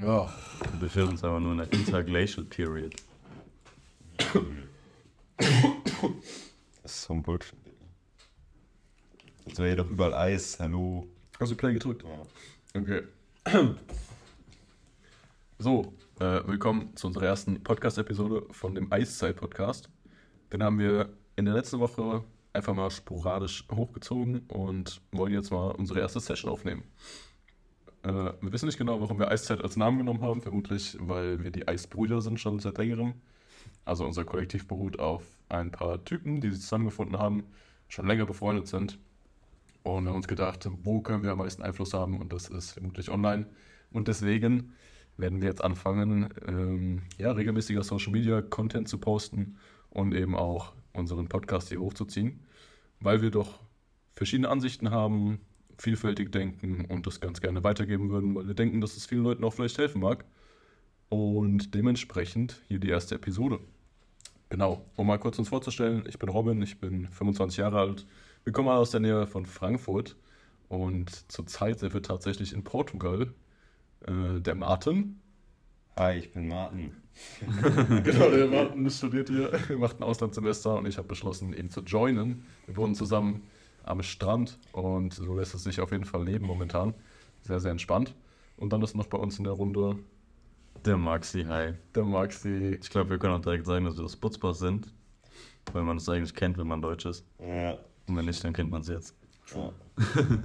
Ja. Wir befinden uns aber nur in der Interglacial Period. Das ist so ein Bullshit. Jetzt wäre hier doch überall Eis. Hallo. Hast du Play gedrückt? Ja. Okay. So, äh, willkommen zu unserer ersten Podcast-Episode von dem Eiszeit-Podcast. Den haben wir in der letzten Woche einfach mal sporadisch hochgezogen und wollen jetzt mal unsere erste Session aufnehmen. Äh, wir wissen nicht genau, warum wir Eiszeit als Namen genommen haben. Vermutlich, weil wir die Eisbrüder sind schon seit längerem. Also unser Kollektiv beruht auf ein paar Typen, die sich zusammengefunden haben, schon länger befreundet sind. Und wir haben uns gedacht, wo können wir am meisten Einfluss haben? Und das ist vermutlich online. Und deswegen werden wir jetzt anfangen, ähm, ja, regelmäßiger Social Media Content zu posten und eben auch unseren Podcast hier hochzuziehen, weil wir doch verschiedene Ansichten haben, vielfältig denken und das ganz gerne weitergeben würden, weil wir denken, dass es vielen Leuten auch vielleicht helfen mag. Und dementsprechend hier die erste Episode. Genau, um mal kurz uns vorzustellen, ich bin Robin, ich bin 25 Jahre alt, wir kommen aus der Nähe von Frankfurt und zurzeit sind wir tatsächlich in Portugal äh, der Martin. Hi, ich bin Martin. genau, der Martin studiert hier, macht ein Auslandssemester und ich habe beschlossen, ihn zu joinen. Wir wohnen zusammen am Strand und so lässt es sich auf jeden Fall leben momentan. Sehr, sehr entspannt. Und dann ist noch bei uns in der Runde der Maxi, hi. Der Maxi. Ich glaube, wir können auch direkt sagen, dass wir das Putzpass sind, weil man es eigentlich kennt, wenn man Deutsch ist. Ja. Und wenn nicht, dann kennt man es jetzt. True.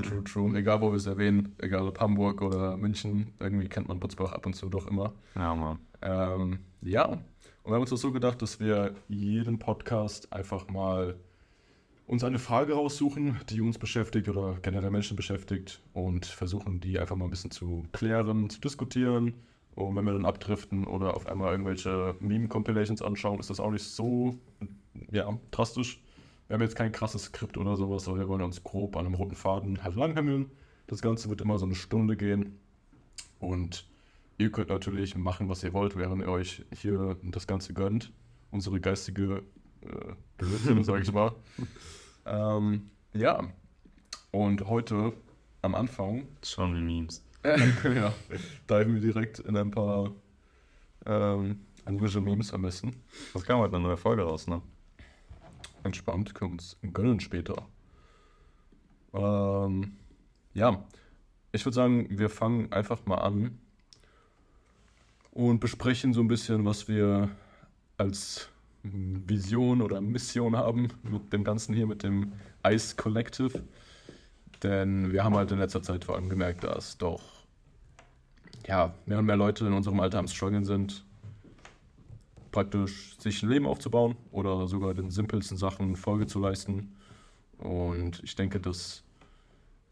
true, true. Egal, wo wir es erwähnen, egal ob Hamburg oder München, irgendwie kennt man Butzbach ab und zu doch immer. Ja, Mann. Ähm, ja, und wir haben uns das so gedacht, dass wir jeden Podcast einfach mal uns eine Frage raussuchen, die uns beschäftigt oder generell Menschen beschäftigt und versuchen, die einfach mal ein bisschen zu klären, zu diskutieren. Und wenn wir dann abdriften oder auf einmal irgendwelche Meme-Compilations anschauen, ist das auch nicht so ja, drastisch. Wir haben jetzt kein krasses Skript oder sowas, aber wir wollen uns grob an einem roten Faden langhängeln. Das Ganze wird immer so eine Stunde gehen. Und ihr könnt natürlich machen, was ihr wollt, während ihr euch hier das Ganze gönnt. Unsere geistige äh, Blödsinn, sag ich mal. ähm, ja. Und heute am Anfang. Schauen wir Memes. ja, diven wir direkt in ein paar ähm, englische Memes besten. Was kam heute eine neue Folge raus, ne? entspannt, können wir uns gönnen später. Ähm, ja, ich würde sagen, wir fangen einfach mal an und besprechen so ein bisschen, was wir als Vision oder Mission haben mit dem Ganzen hier, mit dem Ice Collective. Denn wir haben halt in letzter Zeit vor allem gemerkt, dass doch ja, mehr und mehr Leute in unserem Alter am Struggeln sind, praktisch sich ein Leben aufzubauen oder sogar den simpelsten Sachen Folge zu leisten. Und ich denke, dass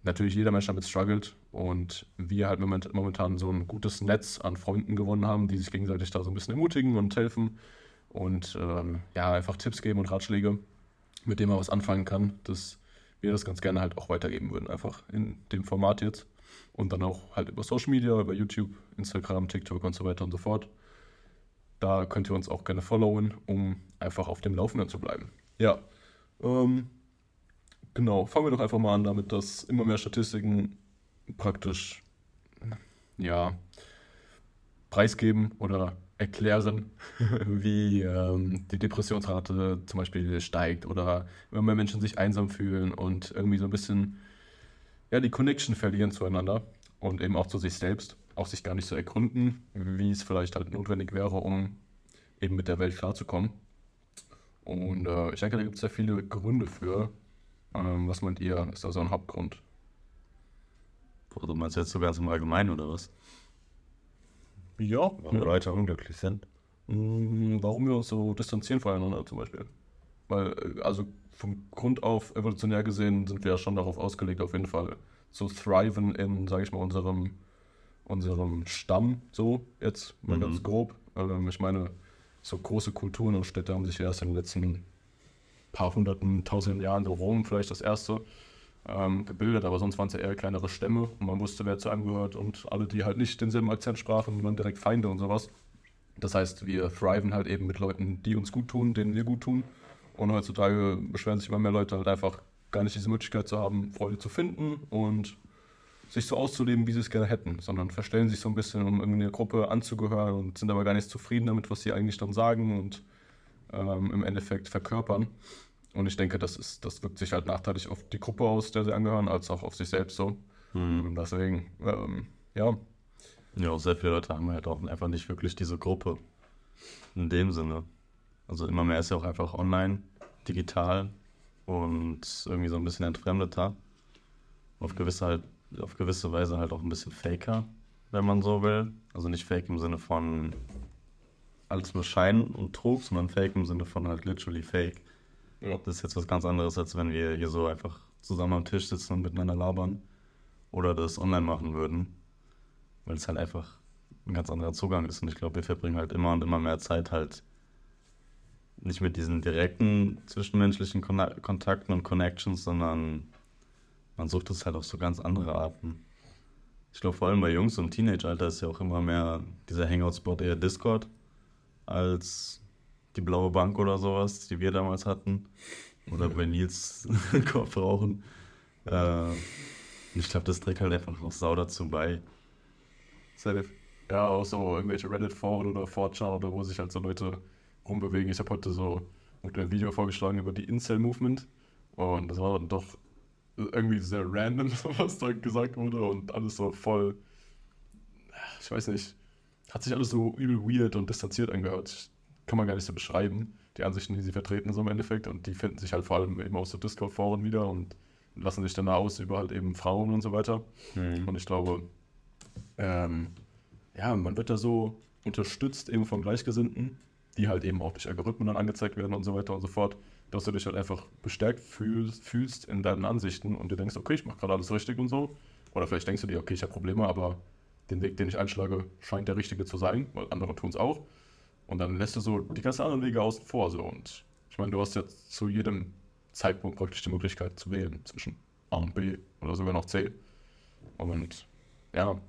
natürlich jeder Mensch damit struggelt und wir halt momentan so ein gutes Netz an Freunden gewonnen haben, die sich gegenseitig da so ein bisschen ermutigen und helfen und ähm, ja, einfach Tipps geben und Ratschläge, mit denen man was anfangen kann, dass wir das ganz gerne halt auch weitergeben würden, einfach in dem Format jetzt und dann auch halt über Social Media, über YouTube, Instagram, TikTok und so weiter und so fort. Da könnt ihr uns auch gerne followen, um einfach auf dem Laufenden zu bleiben. Ja, ähm, genau. Fangen wir doch einfach mal an damit, dass immer mehr Statistiken praktisch, ja, preisgeben oder erklären, wie ähm, die Depressionsrate zum Beispiel steigt oder immer mehr Menschen sich einsam fühlen und irgendwie so ein bisschen ja, die Connection verlieren zueinander und eben auch zu sich selbst auch sich gar nicht so ergründen, wie es vielleicht halt notwendig wäre, um eben mit der Welt klarzukommen. Und äh, ich denke, da gibt es sehr viele Gründe für. Ähm, was meint ihr, ist da so ein Hauptgrund? Boah, du meinst jetzt so ganz im Allgemeinen oder was? Ja. Warum ja. Leute unglücklich sind? Mm, warum wir uns so distanzieren voneinander zum Beispiel. Weil, äh, also vom Grund auf, evolutionär gesehen, sind wir ja schon darauf ausgelegt, auf jeden Fall zu thriven in, sage ich mal, unserem unserem Stamm, so jetzt mal mhm. ganz grob. Ähm, ich meine, so große Kulturen und Städte haben sich erst in den letzten paar hunderten, tausenden Jahren, so Rom vielleicht das erste, ähm, gebildet, aber sonst waren es ja eher kleinere Stämme und man wusste, wer zu einem gehört und alle, die halt nicht denselben Akzent sprachen, waren direkt Feinde und sowas. Das heißt, wir thriven halt eben mit Leuten, die uns gut tun, denen wir gut tun. Und heutzutage beschweren sich immer mehr Leute halt einfach gar nicht diese Möglichkeit zu haben, Freunde zu finden und sich so auszuleben, wie sie es gerne hätten, sondern verstellen sich so ein bisschen, um irgendeine Gruppe anzugehören und sind aber gar nicht zufrieden damit, was sie eigentlich dann sagen und ähm, im Endeffekt verkörpern. Und ich denke, das, ist, das wirkt sich halt nachteilig auf die Gruppe aus, der sie angehören, als auch auf sich selbst so. Mhm. Und deswegen, ähm, ja. Ja, sehr viele Leute haben halt auch einfach nicht wirklich diese Gruppe. In dem Sinne. Also immer mehr ist ja auch einfach online, digital und irgendwie so ein bisschen entfremdeter. Auf gewisse, halt, auf gewisse Weise halt auch ein bisschen faker, wenn man so will. Also nicht fake im Sinne von alles nur Schein und Trug, sondern fake im Sinne von halt literally fake. Ja. Das ist jetzt was ganz anderes, als wenn wir hier so einfach zusammen am Tisch sitzen und miteinander labern oder das online machen würden. Weil es halt einfach ein ganz anderer Zugang ist. Und ich glaube, wir verbringen halt immer und immer mehr Zeit halt nicht mit diesen direkten zwischenmenschlichen Kon Kontakten und Connections, sondern man sucht es halt auf so ganz andere Arten. Ich glaube, vor allem bei Jungs im Teenage-Alter ist ja auch immer mehr dieser Hangout-Spot eher Discord als die blaue Bank oder sowas, die wir damals hatten. Oder bei Nils Kopf rauchen. Äh, ich glaube, das trägt halt einfach noch sau dazu bei. Safe. Ja, auch so irgendwelche Reddit-Foren oder 4chan oder wo sich halt so Leute rumbewegen. Ich habe heute so ein Video vorgeschlagen über die Incel-Movement und das war dann doch irgendwie sehr random, was da gesagt wurde und alles so voll, ich weiß nicht, hat sich alles so übel weird und distanziert angehört. Kann man gar nicht so beschreiben, die Ansichten, die sie vertreten, so im Endeffekt. Und die finden sich halt vor allem eben aus so Discord-Foren wieder und lassen sich dann aus über halt eben Frauen und so weiter. Mhm. Und ich glaube, ähm, ja, man wird da so unterstützt eben von Gleichgesinnten, die halt eben auch durch Algorithmen dann angezeigt werden und so weiter und so fort, dass du dich halt einfach bestärkt fühlst, fühlst in deinen Ansichten und dir denkst, okay, ich mache gerade alles richtig und so. Oder vielleicht denkst du dir, okay, ich habe Probleme, aber den Weg, den ich einschlage, scheint der richtige zu sein, weil andere tun es auch. Und dann lässt du so die ganzen anderen Wege außen vor. So. Und ich meine, du hast jetzt zu jedem Zeitpunkt praktisch die Möglichkeit zu wählen zwischen A und B oder sogar noch C. Und ja,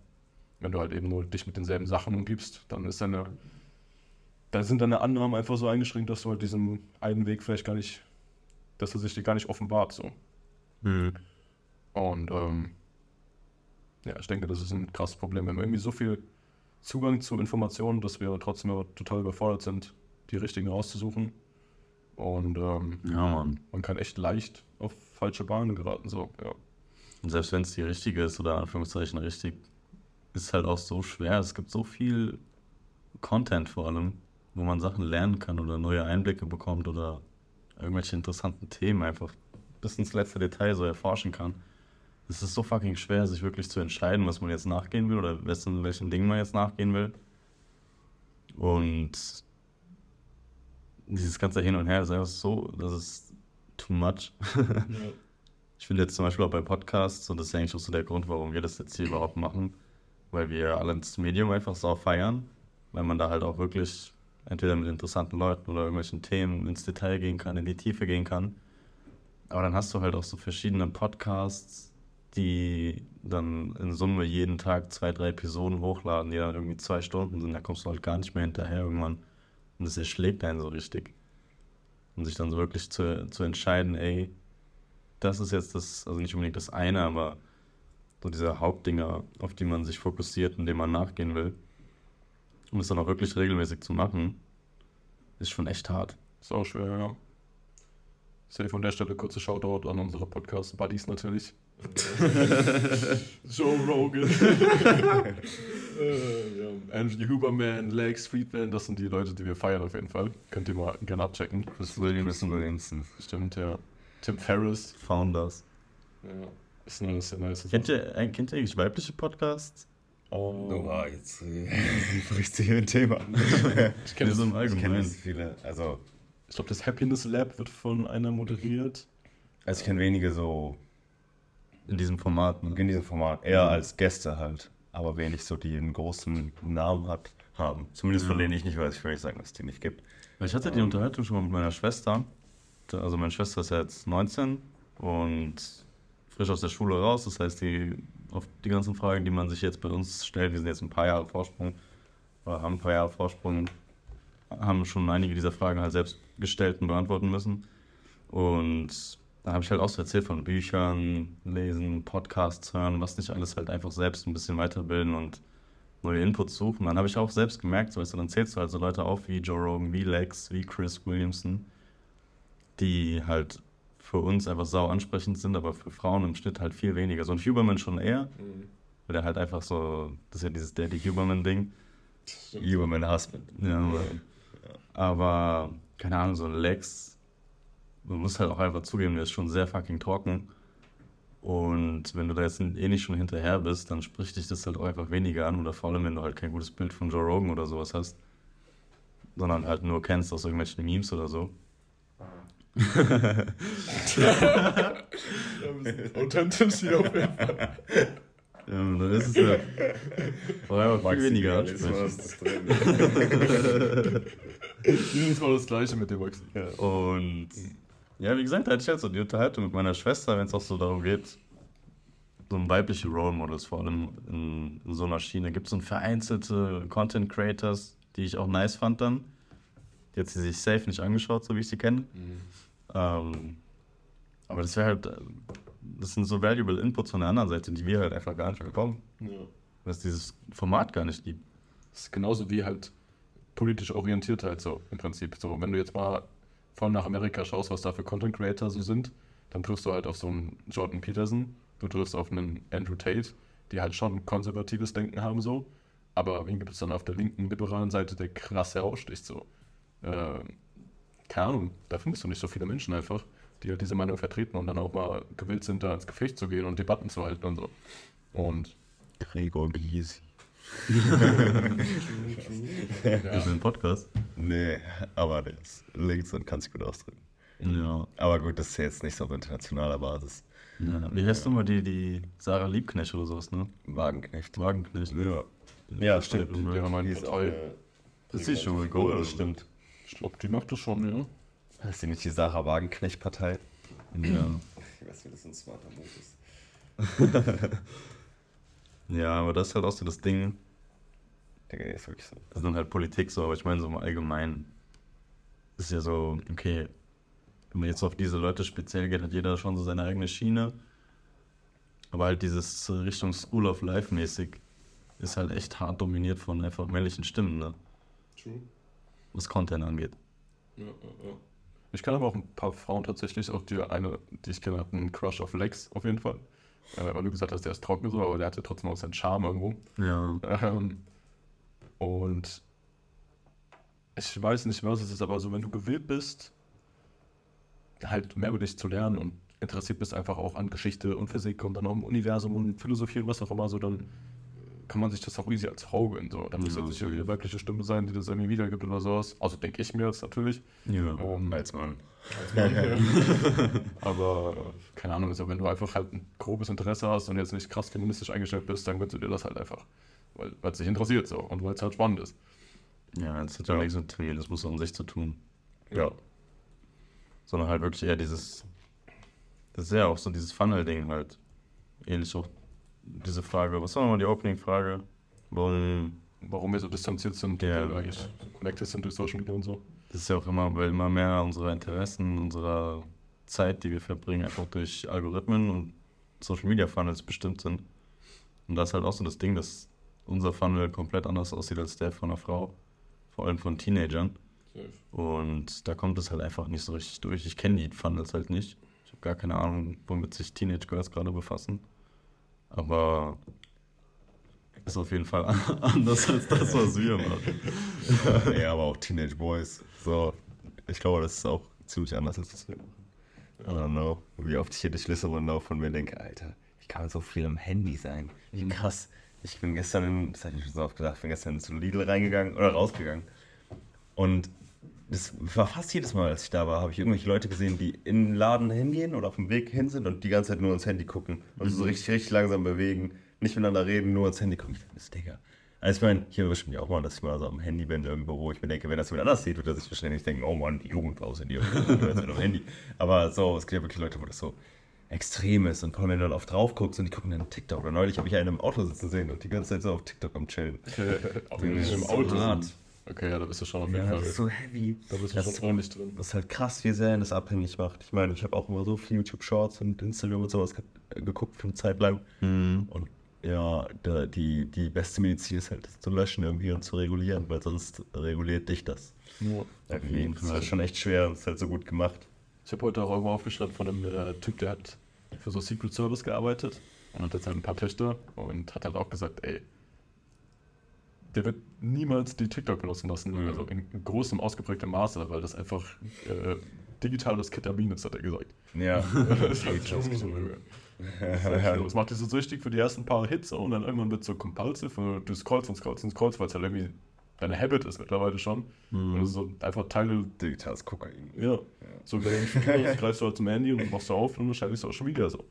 wenn du halt eben nur dich mit denselben Sachen umgibst, dann ist deine, da sind deine Annahmen einfach so eingeschränkt, dass du halt diesen einen Weg vielleicht gar nicht, dass er sich dir gar nicht offenbart. So. Mhm. Und ähm, ja, ich denke, das ist ein krasses Problem. Wir haben irgendwie so viel Zugang zu Informationen, dass wir trotzdem aber total überfordert sind, die richtigen rauszusuchen. Und ähm, ja, Mann. man kann echt leicht auf falsche Bahnen geraten. So, ja. Und selbst wenn es die richtige ist oder Anführungszeichen richtig, ist halt auch so schwer. Es gibt so viel Content vor allem, wo man Sachen lernen kann oder neue Einblicke bekommt oder irgendwelche interessanten Themen einfach bis ins letzte Detail so erforschen kann. Es ist so fucking schwer, sich wirklich zu entscheiden, was man jetzt nachgehen will oder wessen, welchen Dingen man jetzt nachgehen will. Und dieses ganze Hin und Her ist einfach so, das ist too much. Ja. Ich finde jetzt zum Beispiel auch bei Podcasts, und das ist eigentlich auch so der Grund, warum wir das jetzt hier überhaupt machen, weil wir alle ins Medium einfach so feiern, weil man da halt auch wirklich entweder mit interessanten Leuten oder irgendwelchen Themen ins Detail gehen kann, in die Tiefe gehen kann. Aber dann hast du halt auch so verschiedene Podcasts, die dann in Summe jeden Tag zwei, drei Episoden hochladen, die dann irgendwie zwei Stunden sind, da kommst du halt gar nicht mehr hinterher irgendwann. Und das erschlägt einen so richtig. Und sich dann so wirklich zu, zu entscheiden, ey, das ist jetzt das, also nicht unbedingt das eine, aber so diese Hauptdinger, auf die man sich fokussiert und dem man nachgehen will. Um es dann auch wirklich regelmäßig zu machen, ist schon echt hart. Ist auch schwer, ja. Safe von der Stelle kurze Shoutout an unsere Podcast-Buddies natürlich. Joe Rogan. äh, ja. Andrew Huberman, Lex Friedman, das sind die Leute, die wir feiern auf jeden Fall. Könnt ihr mal gerne abchecken. Chris Williamson Williamson. Stimmt, ja. Tim Ferriss. Founders. Ja, ist nice, sehr nice. Kennt ihr, äh, kennt ihr eigentlich weibliche Podcasts? Oh, oh jetzt äh, bricht sich ein Thema. ich kenne so im Allgemeinen. Ich viele, also ich glaube, das Happiness Lab wird von einer moderiert. Also ich kenne wenige so in diesem Format, ne? In diesem Format. Eher mhm. als Gäste halt. Aber wenig so, die einen großen Namen hat, haben. Zumindest von denen ich nicht weiß. Ich will nicht sagen, dass es die nicht gibt. Ich hatte die ähm. Unterhaltung schon mal mit meiner Schwester. Also meine Schwester ist ja jetzt 19 und frisch aus der Schule raus. Das heißt, die, auf die ganzen Fragen, die man sich jetzt bei uns stellt, wir sind jetzt ein paar Jahre Vorsprung oder haben ein paar Jahre Vorsprung, haben schon einige dieser Fragen halt selbst gestellt und beantworten müssen. Und da habe ich halt auch so erzählt von Büchern, Lesen, Podcasts hören, was nicht alles halt einfach selbst ein bisschen weiterbilden und neue Inputs suchen. Dann habe ich auch selbst gemerkt, so, weißt du, dann zählst du halt so Leute auf wie Joe Rogan, wie Lex, wie Chris Williamson, die halt für uns einfach sau ansprechend sind, aber für Frauen im Schnitt halt viel weniger. So ein Huberman schon eher, weil der halt einfach so, das ist ja dieses Daddy Huberman-Ding. Huberman Husband. Ja, aber, aber keine Ahnung, so Lex, man muss halt auch einfach zugeben, der ist schon sehr fucking trocken. Und wenn du da jetzt eh nicht schon hinterher bist, dann spricht dich das halt auch einfach weniger an. Oder vor allem, wenn du halt kein gutes Bild von Joe Rogan oder sowas hast, sondern halt nur kennst aus irgendwelchen Memes oder so. Authentisch hier auf jeden Fall. Ja, dann ist es ja auch einfach viel weniger ansprechend. Jedes Mal das Gleiche mit dem Maxi. Und ja, wie gesagt, hatte ich halt so die Unterhaltung mit meiner Schwester, wenn es auch so darum geht, so ein weibliche Role Models, vor allem in, in so einer Schiene. Gibt es so vereinzelte Content Creators, die ich auch nice fand dann. Die hat sie sich safe nicht angeschaut, so wie ich sie kenne. Ähm, aber das wäre halt, äh, das sind so valuable Inputs von der anderen Seite, die wir halt einfach gar nicht bekommen. Ja. Was dieses Format gar nicht gibt. Das ist genauso wie halt politisch orientiert halt so im Prinzip. So, wenn du jetzt mal von nach Amerika schaust, was da für Content Creator so sind, dann triffst du halt auf so einen Jordan Peterson, du triffst auf einen Andrew Tate, die halt schon konservatives Denken haben so, aber wen gibt es dann auf der linken liberalen Seite, der krass heraussticht so? Äh, keine Ahnung, da findest du nicht so viele Menschen einfach, die halt diese Meinung vertreten und dann auch mal gewillt sind, da ins Gefecht zu gehen und Debatten zu halten und so. Und Gregor Gysi. Ja. Ist ein Podcast. Nee, aber der ist links und kann sich gut ausdrücken. Ja. Aber gut, das ist ja jetzt nicht so auf internationaler Basis. ja. Wie heißt du mal die, die Sarah Liebknecht oder sowas, ne? Wagenknecht. Wagenknecht. Ja, ja stimmt. Die haben einen Die ist eine- Das ist schon mal gut. das stimmt. ich glaube, die macht das schon, ja. Das ist die nicht die Sarah Wagenknecht-Partei? Ja. Ich weiß nicht, das ein smarter Move ist. ja, aber das ist halt auch so das Ding. Digga, ist wirklich so. Das ist dann halt Politik so, aber ich meine so im Allgemeinen ist ja so, okay, wenn man jetzt auf diese Leute speziell geht, hat jeder schon so seine eigene Schiene. Aber halt dieses Richtung School of Life mäßig ist halt echt hart dominiert von einfach männlichen Stimmen, ne? True. Was Content angeht. Ja, ja, ja. Ich kann aber auch ein paar Frauen tatsächlich, auch die eine, die ich kenne, hat einen Crush auf Lex auf jeden Fall. Äh, weil du gesagt hast, der ist trocken so, aber der hatte trotzdem auch seinen Charme irgendwo. Ja. Ähm, und ich weiß nicht, was es ist, aber so, wenn du gewillt bist, halt mehr über dich zu lernen und interessiert bist einfach auch an Geschichte und Physik und dann auch im Universum und Philosophie und was auch immer, so dann kann man sich das auch easy als Frau gönnen. So. Da muss Ja, jetzt nicht irgendwie safe. eine weibliche Stimme sein, die das irgendwie wiedergibt oder sowas. Also denke ich mir jetzt natürlich. Ja. Ähm, Als Mann. aber äh, keine Ahnung, also wenn du einfach halt ein grobes Interesse hast und jetzt nicht krass feministisch eingestellt bist, dann gönnst du dir das halt einfach. Weil es dich interessiert so und weil es halt spannend ist. Ja, das hat ja Ja. nichts mit Trialismus an sich zu tun. Ja. Sondern halt wirklich eher dieses. Das ist ja auch so dieses Funnel-Ding halt. Ähnlich auch diese Frage. Was war nochmal die Opening-Frage? Warum. Warum wir so distanziert sind, Ja. weil wir eigentlich connected sind durch Social Media und so. Das ist ja auch immer, weil immer mehr unserer Interessen, unserer Zeit, die wir verbringen, einfach durch Algorithmen und Social Media Funnels bestimmt sind. Und das ist halt auch so das Ding, dass unser Funnel komplett anders aussieht als der von einer Frau. Vor allem von Teenagern. Und da kommt es halt einfach nicht so richtig durch. Ich kenne die Funnels halt nicht. Ich habe gar keine Ahnung, womit sich Teenage Girls gerade befassen. Aber ist auf jeden Fall anders als das, was wir machen. ja, aber auch Teenage Boys. So, ich glaube, das ist auch ziemlich anders als das wir machen. I don't know, wie oft ich hier durch Lissabon laufe und mir denke, Alter, wie kann so viel am Handy sein? Wie krass. Ich bin gestern, das habe ich schon so oft gedacht, ich bin gestern zu Lidl reingegangen oder rausgegangen. Und das war fast jedes Mal, als ich da war, habe ich irgendwelche Leute gesehen, die in den Laden hingehen oder auf dem Weg hin sind und die ganze Zeit nur ins Handy gucken. Und so richtig, richtig langsam bewegen, nicht miteinander reden, nur ins Handy gucken. Ich dachte, das Digga. Also ich meine, hier erwischt mich auch mal, dass ich mal so am Handy bin irgendwo, wo ich mir denke, wenn das jemand anders sieht, wird er sich wahrscheinlich denken, oh Mann, die Jugend war aus Handy, am Handy. Aber so, es gibt ja wirklich Leute, wo das so extrem ist und vor allem, wenn du dann auf drauf guckst und die gucken dann TikTok. Oder neulich habe ich einen im Auto sitzen sehen und die ganze Zeit so auf TikTok am Chillen. Im ist Auto. hart. Okay, ja, da bist du schon auf jeden Ja, Fall. das ist so heavy. da bist du das schon ist- ordentlich drin. Das ist halt krass, wie sehr das abhängig macht. Ich meine, ich habe auch immer so viel YouTube Shorts und Instagram und sowas ge- geguckt für eine Zeit lang. Mhm. Und ja, da, die, die beste Medizin ist halt das zu löschen irgendwie und zu regulieren, weil sonst reguliert dich das. Ja. Irgendwie. Das ist schon echt schwer und ist halt so gut gemacht. Ich habe heute auch irgendwo aufgeschrieben von einem äh, Typ, der hat für so Secret Service gearbeitet und hat jetzt halt ein paar Töchter und hat halt auch gesagt, ey, der wird niemals die TikTok benutzen lassen, Mhm. also in großem, ausgeprägtem Maße, weil das einfach äh, digitales Ketamin ist, hat er gesagt. Ja. das ist halt so. Das ist macht dich so süchtig für die ersten paar Hits und dann irgendwann wird es so compulsive und du scrollst und scrollst und scrollst, weil es halt irgendwie deine Habit ist mittlerweile schon. Und das ist so einfach Teile Digitales Kokain. ja. So während du spielst, greifst du halt zum Handy und machst du auf und dann schaltest du auch schon wieder so.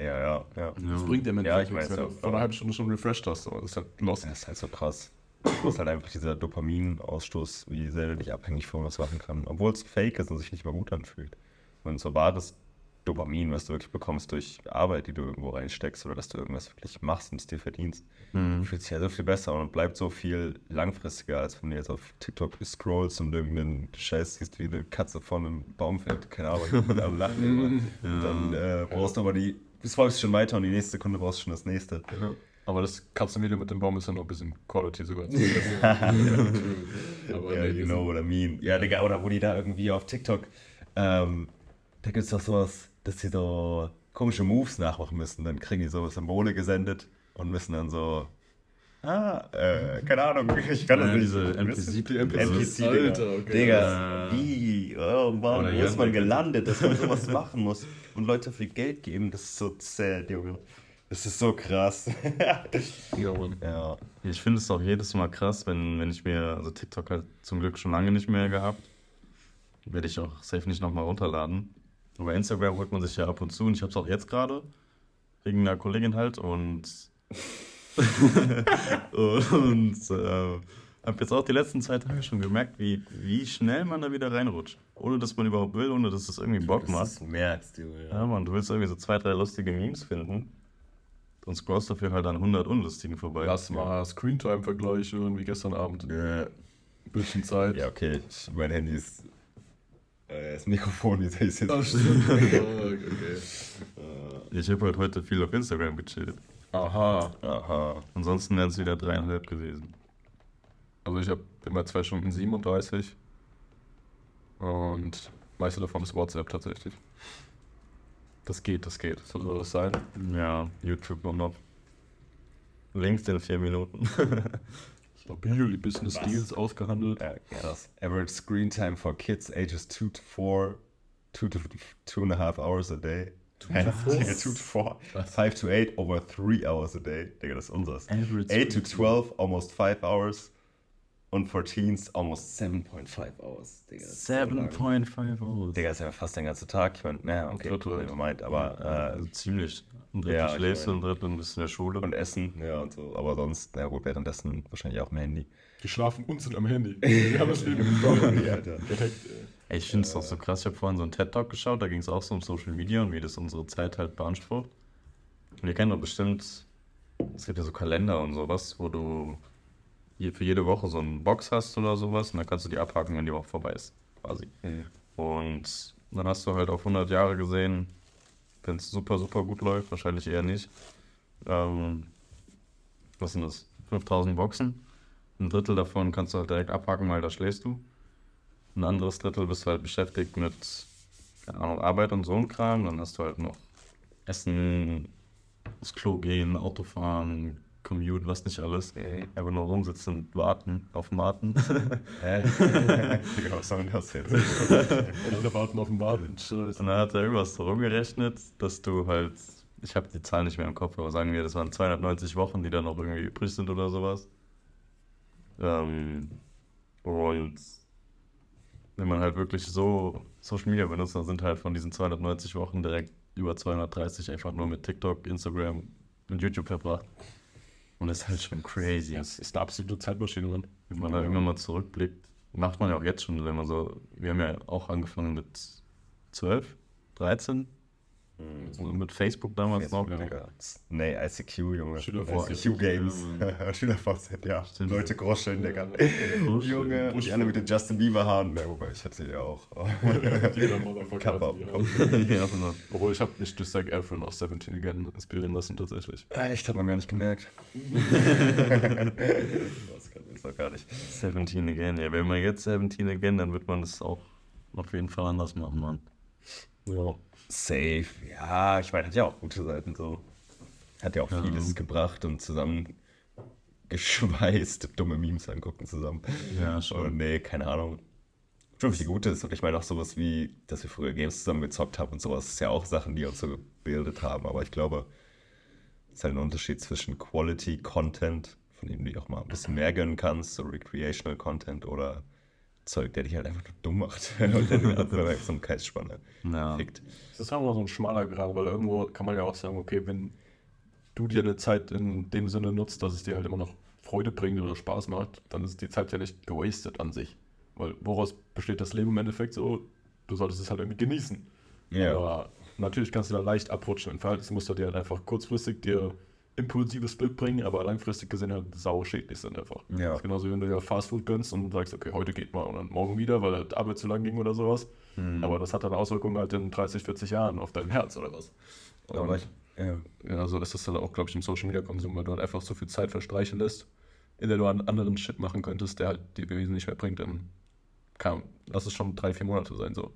Ja, ja, ja. Das bringt dir im Ja, ich nichts, weiß wenn du vor einer halben Stunde schon refreshed hast. Das ist halt lost. Das ist halt so krass. Das ist halt einfach dieser Dopaminausstoß, wie sehr der dich abhängig von was machen kann. Obwohl es fake ist und sich nicht mal gut anfühlt. Und so war das Dopamin, was du wirklich bekommst durch Arbeit, die du irgendwo reinsteckst oder dass du irgendwas wirklich machst und es dir verdienst, fühlt sich ja so viel besser und bleibt so viel langfristiger, als wenn du jetzt auf TikTok scrollst und irgendeinen Scheiß siehst, wie eine Katze von einem Baum fällt, keine Ahnung, am Lachen. Und dann äh, brauchst du aber die, du folgst schon weiter und die nächste Sekunde brauchst du schon das nächste. Aber das Katzenvideo mit dem Baum ist ja noch ein bisschen Quality sogar. Aber Ja, nee, you know what I mean. Ja, Digga, oder wo die da irgendwie auf TikTok, ähm, da gibt's doch sowas, dass die so komische Moves nachmachen müssen. Dann kriegen die so Symbole gesendet und müssen dann so, ah, äh, keine Ahnung, ich kann das Ja, nicht. diese NPC, NPC, NPC, Digga. Alter, okay. Digga, wie, oh Mann, wo ist man Digga. gelandet, dass man sowas machen muss und Leute viel Geld geben, das ist so sad, Junge. Das ist so krass. Ja, ja. Ich finde es auch jedes Mal krass, wenn, wenn ich mir, also TikTok halt zum Glück schon lange nicht mehr gehabt, werde ich auch safe nicht nochmal runterladen. Aber Instagram holt man sich ja ab und zu und ich habe es auch jetzt gerade, wegen einer Kollegin halt und und äh, habe jetzt auch die letzten zwei Tage schon gemerkt, wie, wie schnell man da wieder reinrutscht. Ohne dass man überhaupt will, ohne dass es irgendwie Bock macht. Das merkst, Junge. Ja, Mann, du willst irgendwie so zwei, drei lustige Memes finden und scrollst dafür halt an 100 unlustigen vorbei. Lass mal Screentime-Vergleich irgendwie gestern Abend. Ja. Bisschen Zeit. Ja, okay. Mein Handy ist. Äh, das Mikrofon, jetzt ist jetzt. Ah, stimmt. okay. Ich habe halt heute viel auf Instagram gechillt. Aha. Aha. Ansonsten wären es wieder dreieinhalb gewesen. Also ich habe immer 2 Stunden 37 und meiste davon ist WhatsApp tatsächlich. Das geht, das geht. Soll so das sein? Ja, YouTube und noch. Längst in vier Minuten. Stabil, die Business Was? Deals ausgehandelt. Ja, ja, das average screen time for kids ages 2 to 4, 2 to 2 and a half hours a day. Two to four? 2 to 4. Was? 5 to 8 over 3 hours a day. Digga, das ist unseres. Average 8 to 12, almost 5 hours. Und for teens, almost 7.5 hours. Digga, das ist so lang. 7.5 Euro. Digga, ist ja fast der ganze Tag. Ich meine, naja, okay, Drittel. never mind, aber äh, Also ziemlich. Ein Drittel Ja, ich schläfst du, ein Drittel bist in der Schule. und Essen, ja und so. Aber sonst, na gut, währenddessen wahrscheinlich auch im Handy. Die schlafen und sind am Handy. Wir haben das Leben. Ja, Alter. Direkt, äh, Ey, ich finde es auch so krass. Ich habe vorhin so einen TED-Talk geschaut, da ging es auch so um Social Media und wie das unsere Zeit halt beansprucht. Und ihr kennt doch bestimmt, es gibt ja so Kalender und sowas, wo du für jede Woche so eine Box hast oder sowas und dann kannst du die abhaken, wenn die Woche vorbei ist, quasi. Und dann hast du halt auf 100 Jahre gesehen, wenn es super, super gut läuft, wahrscheinlich eher nicht. Ähm, was sind das? 5000 Boxen. Ein Drittel davon kannst du halt direkt abhaken, weil da schläfst du. Ein anderes Drittel bist du halt beschäftigt mit keine Ahnung, Arbeit und so ein Kram. Dann hast du halt noch Essen, aufs Klo gehen, Autofahren, Commute, was nicht alles. Einfach nur rumsitzen und warten auf. Hä? Digga, was soll denn das jetzt? alle warten auf den Baden. Und dann hat er irgendwas so rumgerechnet, dass du halt, ich habe die Zahl nicht mehr im Kopf, aber sagen wir, das waren 290 Wochen, die dann noch irgendwie übrig sind oder sowas. Ähm, und wenn man halt wirklich so Social Media benutzt, dann sind halt von diesen 290 Wochen direkt über 230 einfach nur mit TikTok, Instagram und YouTube verbracht. Und das ist halt schon crazy. Das ist eine absolute Zeitmaschine, Mann. Wenn man da irgendwann mal zurückblickt, macht man ja auch jetzt schon, wenn man so, wir haben ja auch angefangen mit 12, 13, So mit Facebook damals Facebook, noch. Digga. Nee, ICQ, Junge. ICQ Games. SchülerVZ, ja. Stimmt. Leute groscheln, Digga. Junge, die alle mit den Justin Bieber Haaren. Ja, wobei, ich hatte die auch. Jeder Kappa. ja. genau. Obwohl ich habe mich durch Zac Efron aus 17 Again inspirieren lassen, tatsächlich. Echt, hat man gar nicht gemerkt. das kann ich doch gar nicht. 17 again. Ja, wenn man jetzt 17 again, dann wird man das auch auf jeden Fall anders machen, Mann. Ja. Safe, ja, ich meine, hat ja auch gute Seiten so. Hat ja auch Ja. vieles gebracht und zusammen geschweißt, dumme Memes angucken zusammen. Ja, schon. Und nee, keine Ahnung. Schon viel Gutes. Und ich meine auch sowas wie, dass wir früher Games zusammen gezockt haben und sowas, ist ja auch Sachen, die uns so gebildet haben. Aber ich glaube, es ist halt ein Unterschied zwischen Quality Content, von dem du dir auch mal ein bisschen mehr gönnen kannst, so Recreational Content oder Zeug, der dich halt einfach nur dumm macht und deine Aufmerksamkeitsspanne Ja. fickt. Das ist auch so ein schmaler Grad, weil irgendwo kann man ja auch sagen, okay, wenn du dir eine Zeit in dem Sinne nutzt, dass es dir halt immer noch Freude bringt oder Spaß macht, dann ist die Zeit ja nicht gewastet an sich. Weil woraus besteht das Leben im Endeffekt so? Du solltest es halt irgendwie genießen. Ja. Aber natürlich kannst du da leicht abrutschen. Im Verhaltensmuster, die halt einfach kurzfristig dir impulsives Bild bringen, aber langfristig gesehen halt sau schädlich sind einfach. Ja. Das ist genauso, wie wenn du dir Fastfood gönnst und sagst, okay, heute geht mal und dann morgen wieder, weil halt Arbeit zu lang ging oder sowas. Mhm. Aber das hat dann Auswirkungen halt in 30, 40 Jahren auf dein Herz oder was. Aber ich, ja. Ja, so ist das dann auch, glaube ich, im Social Media Konsum, weil du halt einfach so viel Zeit verstreichen lässt, in der du an anderen Shit machen könntest, der halt die Wesen nicht mehr bringt. Dann kann, lass es schon drei, vier Monate sein, so.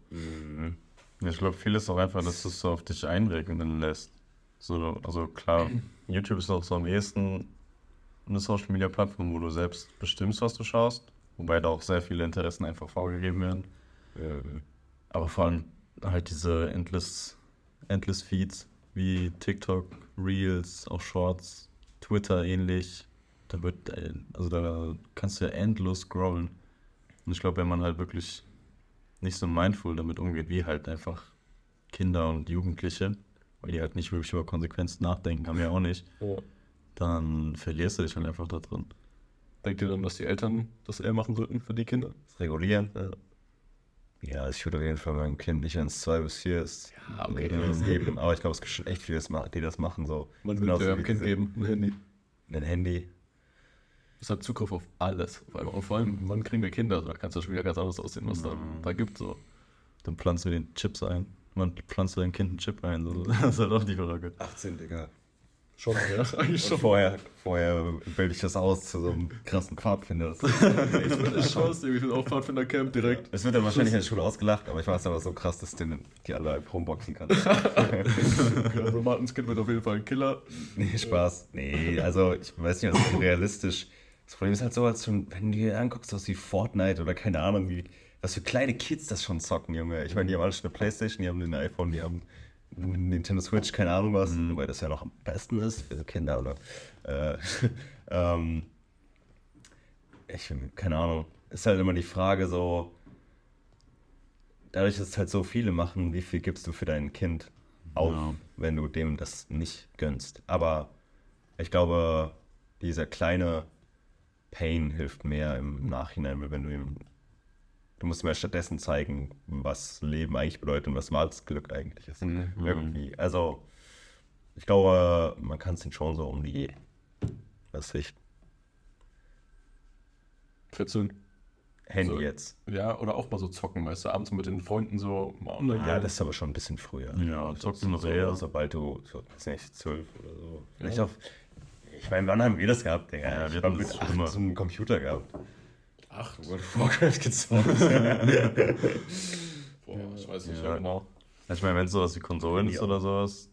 Ja, ich glaube, viel ist auch einfach, dass du es so auf dich einregnen lässt. So, also klar, YouTube ist auch so am ehesten eine Social Media Plattform, wo du selbst bestimmst, was du schaust, wobei da auch sehr viele Interessen einfach vorgegeben werden. Aber vor allem halt diese endless, endless Feeds wie TikTok, Reels, auch Shorts, Twitter ähnlich. Da wird, also da kannst du ja endlos scrollen. Und ich glaube, wenn man halt wirklich nicht so mindful damit umgeht, wie halt einfach Kinder und Jugendliche, weil die halt nicht wirklich über Konsequenzen nachdenken, haben ja auch nicht, dann verlierst du dich halt einfach da drin. Denkt ihr dann, dass die Eltern das eher machen sollten für die Kinder? Das Regulieren? Ja, ich würde auf jeden Fall meinem Kind nicht ans 2 bis 4 ist Ja, okay. geben. Aber ich glaube, es gibt schon echt viele, die das machen. So. Man dem wie Kind geben, ein Handy. Ein Handy. Das hat Zugriff auf alles. Auf einmal. Und vor allem, wann kriegen wir Kinder? Da kannst du schon wieder ganz anders aussehen, was da, da gibt. So. Dann pflanzt du den Chips ein. Man pflanzt dein Kind einen Chip ein. So. Das ist halt auch die Frage. 18, Digga. Schon, ja, eigentlich Und vorher, vorher bilde ich das aus zu so einem krassen Pfadfinder. Ich schwör's dir, ich bin auch Pfadfinder-Camp direkt. Es wird dann wahrscheinlich in der Schule ausgelacht, aber ich weiß aber so krass, dass den die alle Homeboxen kann. Also Martins Kind wird auf jeden Fall ein Killer. Nee, Spaß. Nee, also ich weiß nicht, das ist realistisch. Das Problem ist halt so, als schon, wenn du dir anguckst, was wie Fortnite oder keine Ahnung, wie, was für kleine Kids das schon zocken, Junge. Ich meine, die haben alle schon eine Playstation, die haben ein iPhone, die haben eine Nintendo Switch, keine Ahnung was, wobei das ja noch am besten ist für Kinder, oder? Äh, ähm, ich finde, keine Ahnung. Ist halt immer die Frage so, dadurch, dass es halt so viele machen, wie viel gibst du für dein Kind auf, Ja. wenn du dem das nicht gönnst. Aber ich glaube, dieser kleine Pain hilft mehr im Nachhinein, weil wenn du ihm, du musst ja stattdessen zeigen, was Leben eigentlich bedeutet und was wahres Glück eigentlich ist. Mhm. Irgendwie. Also, ich glaube, man kann es schon so um die, was ich, 14. Handy So. jetzt. Ja, oder auch mal so zocken, weißt du, abends mit den Freunden so mal online. Ja, das ist aber schon ein bisschen früher. Ja, du noch so, eher. Sobald du, so, weiß nicht, zwölf oder so. Vielleicht auf, ich meine, wann haben wir das gehabt, Digga? Ja, wir hab hatten mit acht so einen Computer gehabt. Ach, World of Warcraft gezockt. boah, ich weiß nicht Ja. ja. genau. Ich meine, wenn es sowas wie Konsolen ist Ja. oder sowas.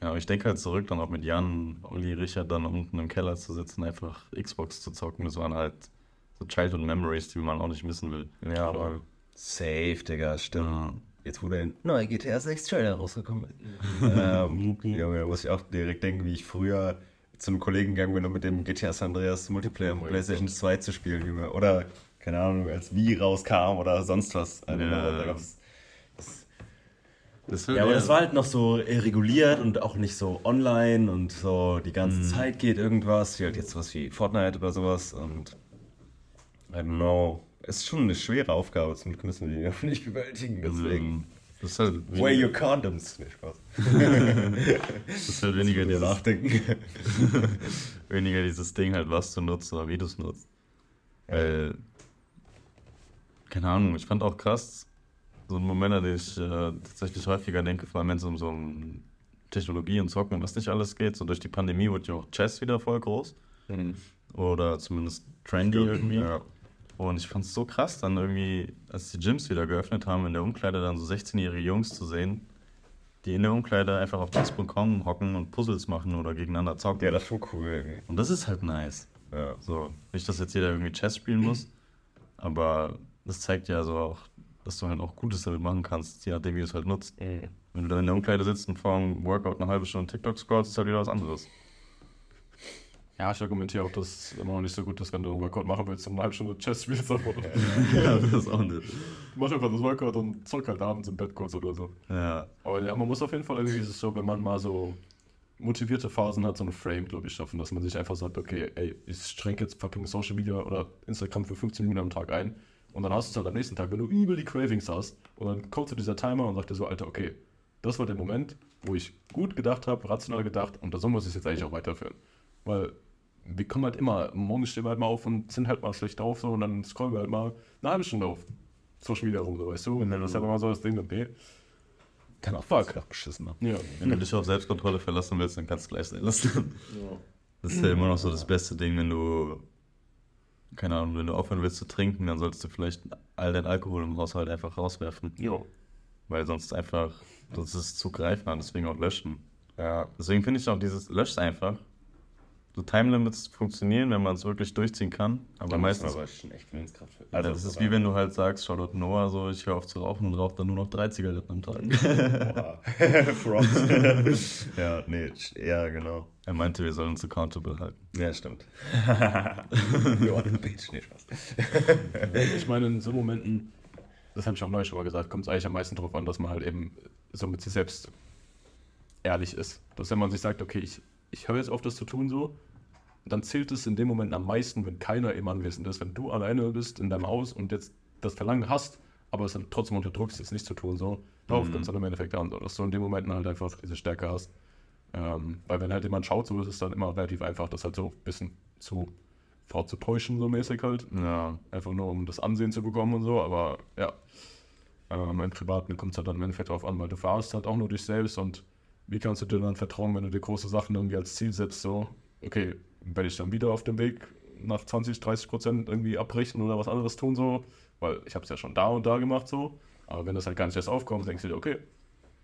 Ja, aber ich denke halt zurück, dann auch mit Jan, Olli, Richard dann unten im Keller zu sitzen, einfach Xbox zu zocken. Das waren halt so Childhood Memories, die man auch nicht missen will. ja, aber safe, Digga, stimmt. Ja. Jetzt, wo der neue GTA 6 Trailer rausgekommen ist. ähm, Junge, da muss ich auch direkt denken, wie ich früher zu einem Kollegen gegangen bin, um mit dem GTA San Andreas Multiplayer Oh PlayStation 2 zu spielen, Junge. Oder, keine Ahnung, als Wii rauskam oder sonst was. Don't Ja. da gab's Das Ja, aber das war halt noch so äh, reguliert und auch nicht so online und so die ganze Zeit geht irgendwas, wie halt jetzt was wie Fortnite oder sowas und I don't know. Es ist schon eine schwere Aufgabe, zum Glück müssen wir die auch nicht bewältigen, deswegen. Deswegen. Das ist halt Wear your condoms. Nee, Spaß. das ist halt weniger, Dir dieses, nachdenken. weniger dieses Ding halt, was du nutzt oder wie du es nutzt. Weil, keine Ahnung, ich fand auch krass, so ein Moment, an den ich äh, tatsächlich häufiger denke, vor allem wenn es um so um Technologie und Zocken und was nicht alles geht. So durch die Pandemie wurde ja auch Chess wieder voll groß. Oder zumindest trendy irgendwie. Ja. Und ich fand es so krass, dann irgendwie, als die Gyms wieder geöffnet haben, in der Umkleide dann so 16-jährige Jungs zu sehen, die in der Umkleide einfach auf Chess.com hocken und Puzzles machen oder gegeneinander zocken. ja, das ist schon cool irgendwie. Und das ist halt nice. Ja. So, nicht, dass jetzt jeder irgendwie Chess spielen muss, aber das zeigt ja so auch, dass du halt auch Gutes damit machen kannst, je nachdem, wie du es halt nutzt. Wenn du dann in der Umkleide sitzt und vor dem Workout eine halbe Stunde TikTok scrollst, ist halt wieder was anderes. Ja, ich argumentiere auch, dass es immer noch nicht so gut ist, wenn du einen Workout machen willst und eine halbe Stunde Chess spielst. Ja. ja, das ist auch nicht. Mach einfach das Workout und zock halt abends im Bett kurz oder so. Ja, Aber ja, man muss auf jeden Fall irgendwie ist es so, wenn man mal so motivierte Phasen hat, so eine Frame, glaube ich, schaffen, dass man sich einfach sagt, okay, ey, ich schränke jetzt fucking Social Media oder Instagram für 15 Minuten am Tag ein. Und dann hast du es halt am nächsten Tag, wenn du übel die Cravings hast. Und dann kommt zu dieser Timer und sagt dir so, Alter, okay, das war der Moment, wo ich gut gedacht habe, rational gedacht und so muss ich es jetzt eigentlich auch weiterführen. Weil wir kommen halt immer, morgens stehen wir halt mal auf und sind halt mal schlecht drauf so und dann scrollen wir halt mal eine halbe Stunde auf Social Media rum, so weißt du. Und dann ist halt immer so das Ding, okay, Kann auch Fuck. Fuck. beschissen haben. ja. wenn du dich auf Selbstkontrolle verlassen willst, dann kannst du gleich sein lassen. Das ist ja immer noch so das beste Ding, wenn du, keine Ahnung, wenn du aufhören willst zu trinken, dann solltest du vielleicht all dein Alkohol im Haushalt einfach rauswerfen. Ja. Weil sonst einfach, das ist zu greifen, deswegen auch löschen. Ja. Deswegen finde ich auch dieses Lösch einfach. So Timelimits funktionieren, wenn man es wirklich durchziehen kann. Aber meistens, aber schon echt Willenskraft. Alter, das ist wie wenn du halt sagst, Charlotte Noah, so, ich höre auf zu rauchen und rauche dann nur noch drei Zigaretten am Tag. Frost. ja, nee, ja, genau. er meinte, wir sollen uns accountable halten. Ja, stimmt. On the beach, nee, Spaß. Ich meine, in so Momenten, das habe ich auch neulich schon mal gesagt, kommt es eigentlich am meisten darauf an, dass man halt eben so mit sich selbst ehrlich ist. Dass wenn man sich sagt, okay, ich, ich höre jetzt auf, das zu tun so, dann zählt es in dem Moment am meisten, wenn keiner eben anwesend ist. Wenn du alleine bist in deinem Haus und jetzt das Verlangen hast, aber es dann trotzdem unterdrückst, es nicht zu tun, so, darauf kommt es dann im Endeffekt an, so, dass du in dem Moment halt einfach diese Stärke hast. Ähm, weil wenn halt jemand schaut, so ist es dann immer relativ einfach, das halt so ein bisschen zu vorzutäuschen, so mäßig halt. Ja, Einfach nur, um das Ansehen zu bekommen und so, aber ja. Ähm, Im Privaten kommt es halt dann im Endeffekt darauf an, weil du fahrst halt auch nur dich selbst und wie kannst du dir dann vertrauen, wenn du dir große Sachen irgendwie als Ziel setzt, so, okay, werde ich dann wieder auf dem Weg nach 20, 30 Prozent irgendwie abbrechen oder was anderes tun, so, weil ich habe es ja schon da und da gemacht, so, aber wenn das halt gar nicht erst aufkommt, denkst du dir, okay,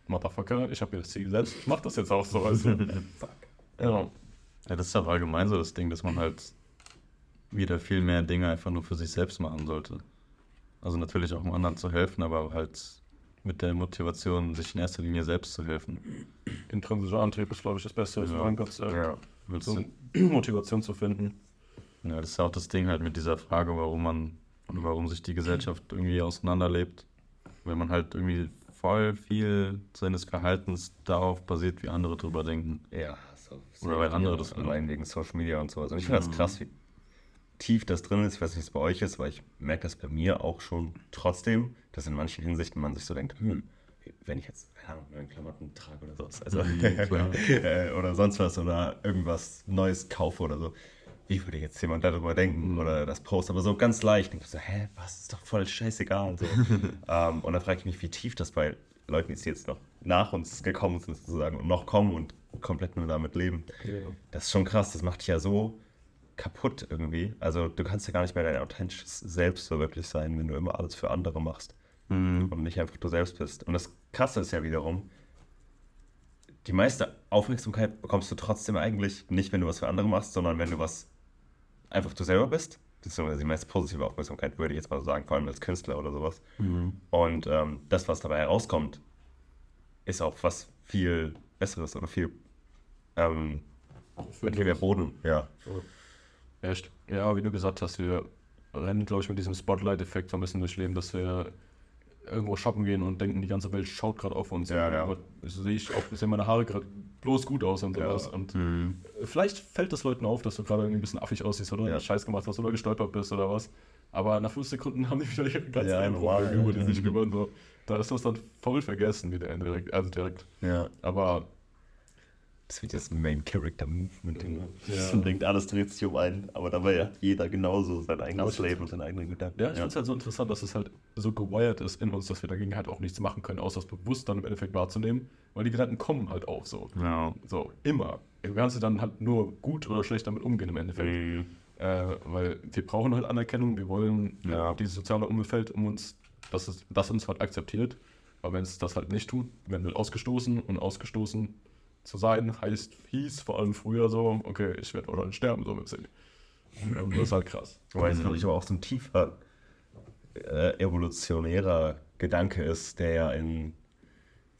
Motherfucker, ich habe mir das Ziel gesetzt, ich mach das jetzt auch so, also, ja. Ja, das ist auch allgemein so das Ding, dass man halt wieder viel mehr Dinge einfach nur für sich selbst machen sollte. Also natürlich auch um anderen zu helfen, aber halt mit der Motivation, sich in erster Linie selbst zu helfen. Intrinsischer Antrieb ist, glaube ich, das Beste, was du Ja. machen kannst, äh, Ja. Willst so du, Motivation zu finden. ja, das ist ja auch das Ding halt mit dieser Frage, warum man oder warum sich die Gesellschaft irgendwie auseinanderlebt. Wenn man halt irgendwie voll viel seines Verhaltens darauf basiert, wie andere drüber denken. Ja, so. Oder weil andere das Allein wegen Social Media und sowas. Und ich finde das krass, wie tief das drin ist. Ich weiß nicht, wie es bei euch ist, weil ich merke das bei mir auch schon trotzdem, dass in manchen Hinsichten man sich so denkt, hm, wenn ich jetzt, keine Ahnung, neue Klamotten trage oder sowas, also, klar. äh, oder sonst was oder irgendwas Neues kaufe oder so, wie würde jetzt jemand darüber denken oder das Post, aber so ganz leicht. Denke ich so, hä, was ist doch voll scheißegal. So. ähm, und dann frage ich mich, wie tief das bei Leuten ist, die jetzt noch nach uns gekommen sind sozusagen und noch kommen und komplett nur damit leben. Das ist schon krass, das macht ja so kaputt irgendwie. Also du kannst ja gar nicht mehr dein authentisches Selbst so wirklich sein, wenn du immer alles für andere machst und nicht einfach du selbst bist. Und das Krasse ist ja wiederum, die meiste Aufmerksamkeit bekommst du trotzdem eigentlich nicht, wenn du was für andere machst, sondern wenn du was einfach du selber bist. Beziehungsweise die meiste positive Aufmerksamkeit, würde ich jetzt mal so sagen, vor allem als Künstler oder sowas. Und ähm, das, was dabei herauskommt, ist auch was viel Besseres oder viel ähm, mit viel mehr Boden. Ja. Echt? Ja, wie du gesagt hast, wir rennen, glaube ich, mit diesem Spotlight-Effekt so ein bisschen durchs Leben, dass wir irgendwo shoppen gehen und denken, die ganze Welt schaut gerade auf uns. Ja, ja. Aber sehe ich auch, sehen meine Haare gerade bloß gut aus und sowas. Ja. Und Mhm. vielleicht fällt das Leuten auf, dass du gerade irgendwie ein bisschen affig aussiehst oder Ja. Scheiß gemacht hast oder gestolpert bist oder was. Aber nach fünf Sekunden haben die wieder ihre ganze Ja, über die sich kümmern. So. Da ist das dann voll vergessen wieder direkt. Also direkt. Ja. Aber Das wird jetzt ein Main Character Movement. Ding. Ja. Man denkt, alles dreht sich um einen, aber dabei hat jeder genauso sein eigenes Leben und seine eigenen Gedanken. Ja, ich finde es halt so interessant, dass es halt so gewired ist in uns, dass wir dagegen halt auch nichts machen können, außer es bewusst dann im Endeffekt wahrzunehmen, weil die Gedanken kommen halt auch so. Ja. So, immer. Du kannst dann halt nur gut oder schlecht damit umgehen im Endeffekt. Mhm. Äh, weil wir brauchen halt Anerkennung, wir wollen Ja. äh, dieses soziale Umfeld um uns, dass es das uns halt akzeptiert. Aber wenn es das halt nicht tut, werden wir ausgestoßen und ausgestoßen zu sein heißt, hieß vor allem früher so, okay, ich werde wahrscheinlich sterben, so mit Sinn. Und das ist halt krass. Wobei es, glaube ich, aber auch so ein tiefer äh, evolutionärer Gedanke ist, der ja in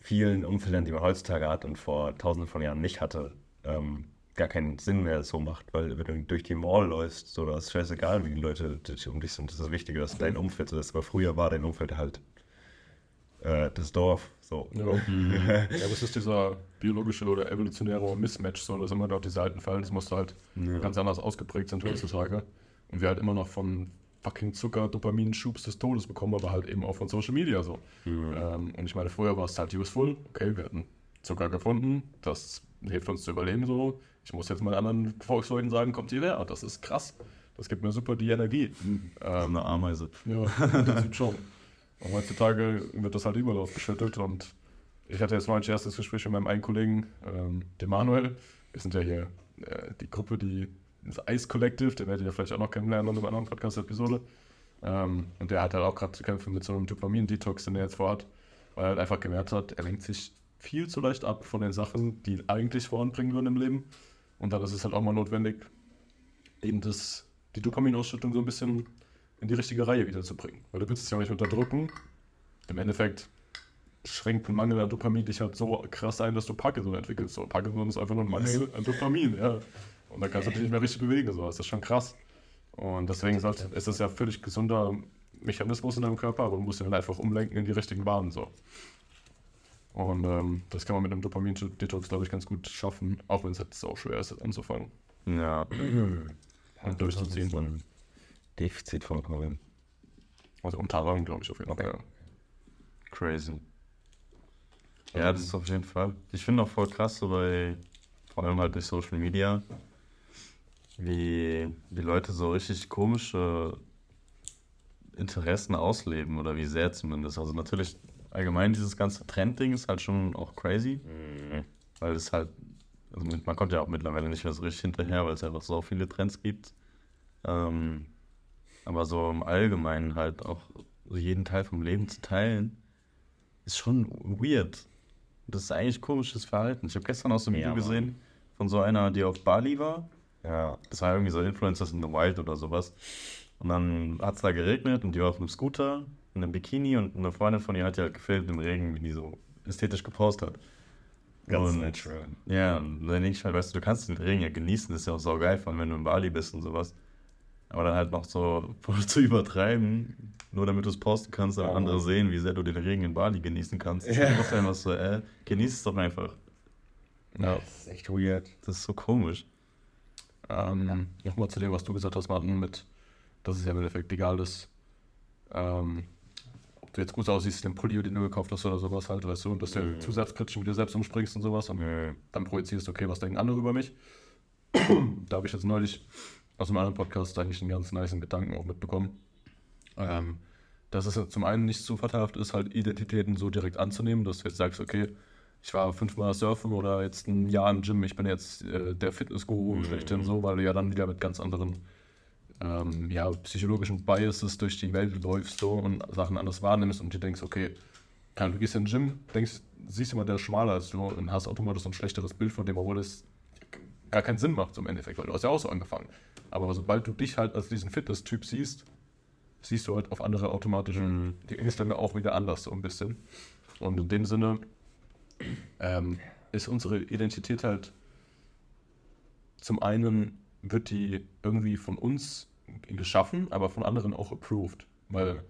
vielen Umfeldern, die man heutzutage hat und vor tausenden von Jahren nicht hatte, ähm, gar keinen Sinn mehr so macht, weil wenn du durch die Mall läufst, so, da ist scheißegal, wie die Leute um dich sind. Das ist das Wichtige, dass dein Umfeld so ist. Aber früher war dein Umfeld halt äh, das Dorf. So. Ja. ja, aber es ist dieser biologische oder evolutionäre Mismatch, so, dass immer dort diese alten Verhaltensmuster halt ganz anders ausgeprägt sind heutzutage. Und wir halt immer noch von fucking Zucker, Dopamin, Schubs des Todes bekommen, aber halt eben auch von Social Media so. Ähm, und ich meine, früher war es halt useful, okay, wir hatten Zucker gefunden, das hilft uns zu überleben so. Ich muss jetzt mal anderen Volksleuten sagen, kommt hierher, das ist krass. Das gibt mir super die Energie. So Ähm, eine Ameise. ja, das sieht schon. Und heutzutage wird das halt überall ausgeschüttet und ich hatte jetzt neulich erstes Gespräch mit meinem einen Kollegen, ähm, dem Manuel. Wir sind ja hier äh, die Gruppe, die das Ice Collective, den werdet ihr vielleicht auch noch kennenlernen in einer anderen Podcast-Episode. Ähm, und der hat halt auch gerade zu kämpfen mit so einem Dopamin-Detox, den er jetzt vorhat, weil er halt einfach gemerkt hat, er lenkt sich viel zu leicht ab von den Sachen, die ihn eigentlich voranbringen würden im Leben. Und dann ist es halt auch mal notwendig, eben das, die Dopaminausschüttung so ein bisschen in die richtige Reihe wiederzubringen. Weil du willst es ja auch nicht unterdrücken. Im Endeffekt schränkt ein Mangel an Dopamin dich halt so krass ein, dass du Parkinson entwickelst. So, Parkinson ist einfach nur ein Mangel an Dopamin, ja. Und dann kannst du dich nicht mehr richtig bewegen. So. Das ist schon krass. Und deswegen ist das ja völlig gesunder Mechanismus in deinem Körper, aber du musst ihn halt einfach umlenken in die richtigen Bahnen. So. Und ähm, das kann man mit einem Dopamin-Detox, glaube ich, ganz gut schaffen, auch wenn es jetzt auch schwer ist, anzufangen Ja. und durchzuziehen. Defizit von Problem. Also unter anderem, glaube ich, auf jeden Fall. Ja. Crazy. Ja, das ist auf jeden Fall. Ich finde auch voll krass, so bei, vor allem halt durch Social Media, wie, wie Leute so richtig komische Interessen ausleben oder wie sehr zumindest. Also natürlich allgemein dieses ganze Trendding ist halt schon auch crazy, weil es halt, also man kommt ja auch mittlerweile nicht mehr so richtig hinterher, weil es einfach so viele Trends gibt. Ähm, aber so im Allgemeinen halt auch so jeden Teil vom Leben zu teilen, ist schon weird. Das ist eigentlich komisches Verhalten. Ich habe gestern auch so ein Ja, Video Mann. gesehen von so einer, die auf Bali war. Ja. Das war irgendwie so Influencers in the Wild oder sowas. Und dann hat es da geregnet und die war auf einem Scooter, in einem Bikini und eine Freundin von ihr hat ja halt gefilmt im Regen, wie die so ästhetisch gepostet hat. Ganz Und- natural. Ja, und dann denke ich halt, weißt du, du kannst den Regen ja genießen, das ist ja auch saugeil, vor allem wenn du in Bali bist und sowas. Aber dann halt noch so voll zu übertreiben, nur damit du es posten kannst, damit Ja. andere sehen, wie sehr du den Regen in Bali genießen kannst. Ja. auch einfach so, äh, genieß es doch einfach. Ja. Das ist echt weird. Das ist so komisch. Ähm, Nochmal zu dem, was du gesagt hast, Martin, mit, dass es ja im Endeffekt egal ist, ähm, ob du jetzt gut aussiehst, den Pulli, den du gekauft hast oder sowas halt, weißt du, und dass du Mhm. zu selbstkritisch mit dir selbst umspringst und sowas und Nö. dann projizierst, okay, was denken andere über mich. da habe ich jetzt neulich aus einem anderen Podcast eigentlich einen ganz nice Gedanken auch mitbekommen. Ähm, dass es zum einen nicht so vorteilhaft ist, halt Identitäten so direkt anzunehmen, dass du jetzt sagst, okay, ich war fünfmal surfen oder jetzt ein Jahr im Gym, ich bin jetzt äh, der Fitnessguru Mhm. schlechthin so, weil du ja dann wieder mit ganz anderen ähm, ja, psychologischen Biases durch die Welt läufst so und Sachen anders wahrnimmst und dir denkst, okay, du gehst in den Gym, denkst, siehst jemand, der ist schmaler als du und hast automatisch ein schlechteres Bild von dem, obwohl das gar keinen Sinn macht zum Endeffekt, weil du hast ja auch so angefangen. Aber sobald du dich halt als diesen Fitness-Typ siehst, siehst du halt auf andere automatisch die Umstände auch wieder anders so ein bisschen. Und in dem Sinne ähm, ist unsere Identität halt zum einen wird die irgendwie von uns geschaffen, aber von anderen auch approved. Weil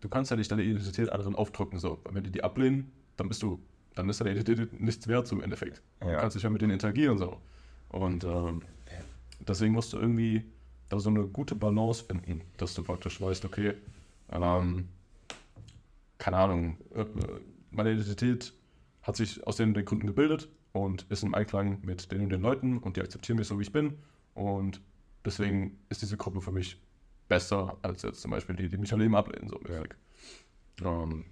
du kannst ja nicht deine Identität anderen aufdrücken, so. Wenn die die ablehnen, dann bist du, dann ist deine Identität nichts wert, so im Endeffekt. Du Ja. kannst dich ja mit denen interagieren, so. Und ähm, deswegen musst du irgendwie da so eine gute Balance finden, dass du praktisch weißt, okay, ähm, keine Ahnung, äh, meine Identität hat sich aus den, den Gründen gebildet und ist im Einklang mit den und den Leuten und die akzeptieren mich so, wie ich bin. Und deswegen ist diese Gruppe für mich besser als jetzt zum Beispiel die, die mich am Leben ablehnen. So mäßig. Ähm,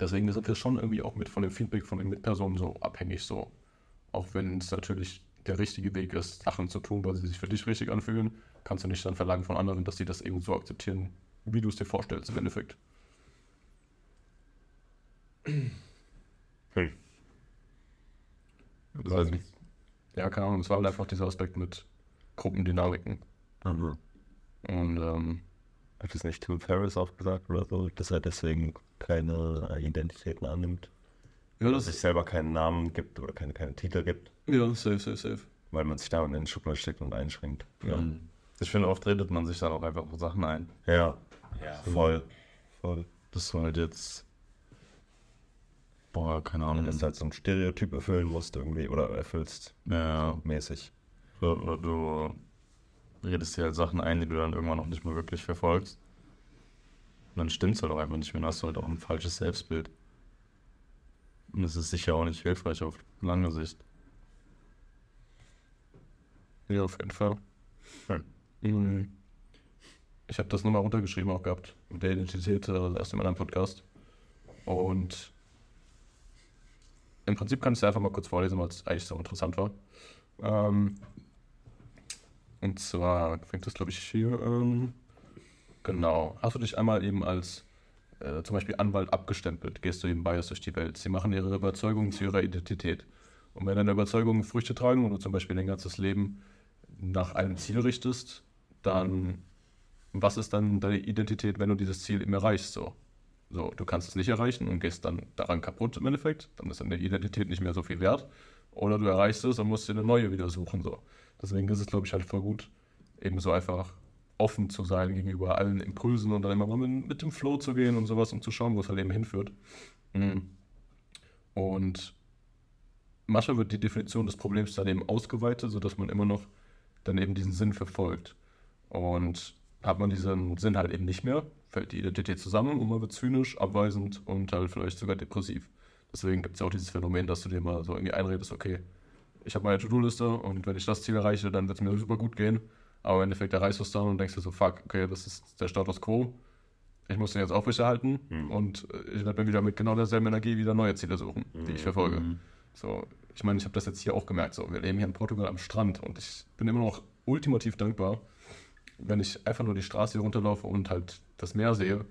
deswegen sind wir schon irgendwie auch mit von dem Feedback von den Mitpersonen so abhängig, so. Auch wenn es natürlich der richtige Weg ist, Sachen zu tun, weil sie sich für dich richtig anfühlen, kannst du nicht dann verlangen von anderen, dass sie das eben so akzeptieren, wie du es dir vorstellst im Endeffekt. Hm. Das heißt, ja, keine Ahnung, es war halt einfach dieser Aspekt mit Gruppendynamiken. Mhm. Und ähm, Hat es nicht Tim Ferriss auch gesagt oder so, dass er deswegen keine Identitäten annimmt? Ja, Dass das sich selber keinen Namen gibt oder keine, keine Titel gibt, ja, safe, safe, safe. weil man sich da in den Schublade steckt und einschränkt. Ja. Ich finde, oft redet man sich dann auch einfach auf Sachen ein. Ja. Voll. Voll. dass du halt jetzt, boah, keine Ahnung, Dass du halt so ein Stereotyp erfüllen musst irgendwie oder erfüllst ja, mäßig. oder, du redest dir halt Sachen ein, die du dann irgendwann noch nicht mal wirklich verfolgst. Und dann stimmt's halt auch einfach nicht mehr, dann hast du halt auch ein falsches Selbstbild. Und das ist sicher auch nicht hilfreich auf lange Sicht. Ja, auf jeden Fall. Mhm. Ich habe das nochmal runtergeschrieben auch gehabt, mit der Identität, äh, erst in meinem Podcast. Und im Prinzip kann ich es einfach mal kurz vorlesen, weil es eigentlich so interessant war. Ähm, und zwar fängt das, glaube ich, hier an. Genau. Hast du dich einmal eben als äh, zum Beispiel Anwalt abgestempelt, gehst du eben bias durch die Welt. Sie machen ihre Überzeugungen zu ihrer Identität. Und wenn deine Überzeugungen Früchte tragen und du zum Beispiel dein ganzes Leben nach einem Ziel richtest, dann was ist dann deine Identität, wenn du dieses Ziel eben erreichst? So, so du kannst es nicht erreichen und gehst dann daran kaputt im Endeffekt, dann ist deine Identität nicht mehr so viel wert. Oder du erreichst es und musst dir eine neue wieder suchen. So. Deswegen ist es, glaube ich, halt voll gut, eben so einfach offen zu sein gegenüber allen Impulsen und dann immer mal mit, mit dem Flow zu gehen und sowas, um zu schauen, wo es halt eben hinführt. Mhm. Und manchmal wird die Definition des Problems dann eben ausgeweitet, sodass man immer noch dann eben diesen Sinn verfolgt. Und hat man diesen Sinn halt eben nicht mehr, fällt die Identität zusammen und man wird zynisch, abweisend und halt vielleicht sogar depressiv. Deswegen gibt es ja auch dieses Phänomen, dass du dir mal so irgendwie einredest, okay, ich habe meine To-Do-Liste und wenn ich das Ziel erreiche, dann wird es mir super gut gehen. Aber im Endeffekt erreichst du es dann und denkst dir so, fuck, okay, das ist der Status quo. Ich muss den jetzt aufrechterhalten Mhm. und äh, ich werde mir wieder mit genau derselben Energie wieder neue Ziele suchen, die ich verfolge. So, ich meine, ich habe das jetzt hier auch gemerkt. So, wir leben hier in Portugal am Strand und ich bin immer noch ultimativ dankbar, wenn ich einfach nur die Straße hier runterlaufe und halt das Meer sehe.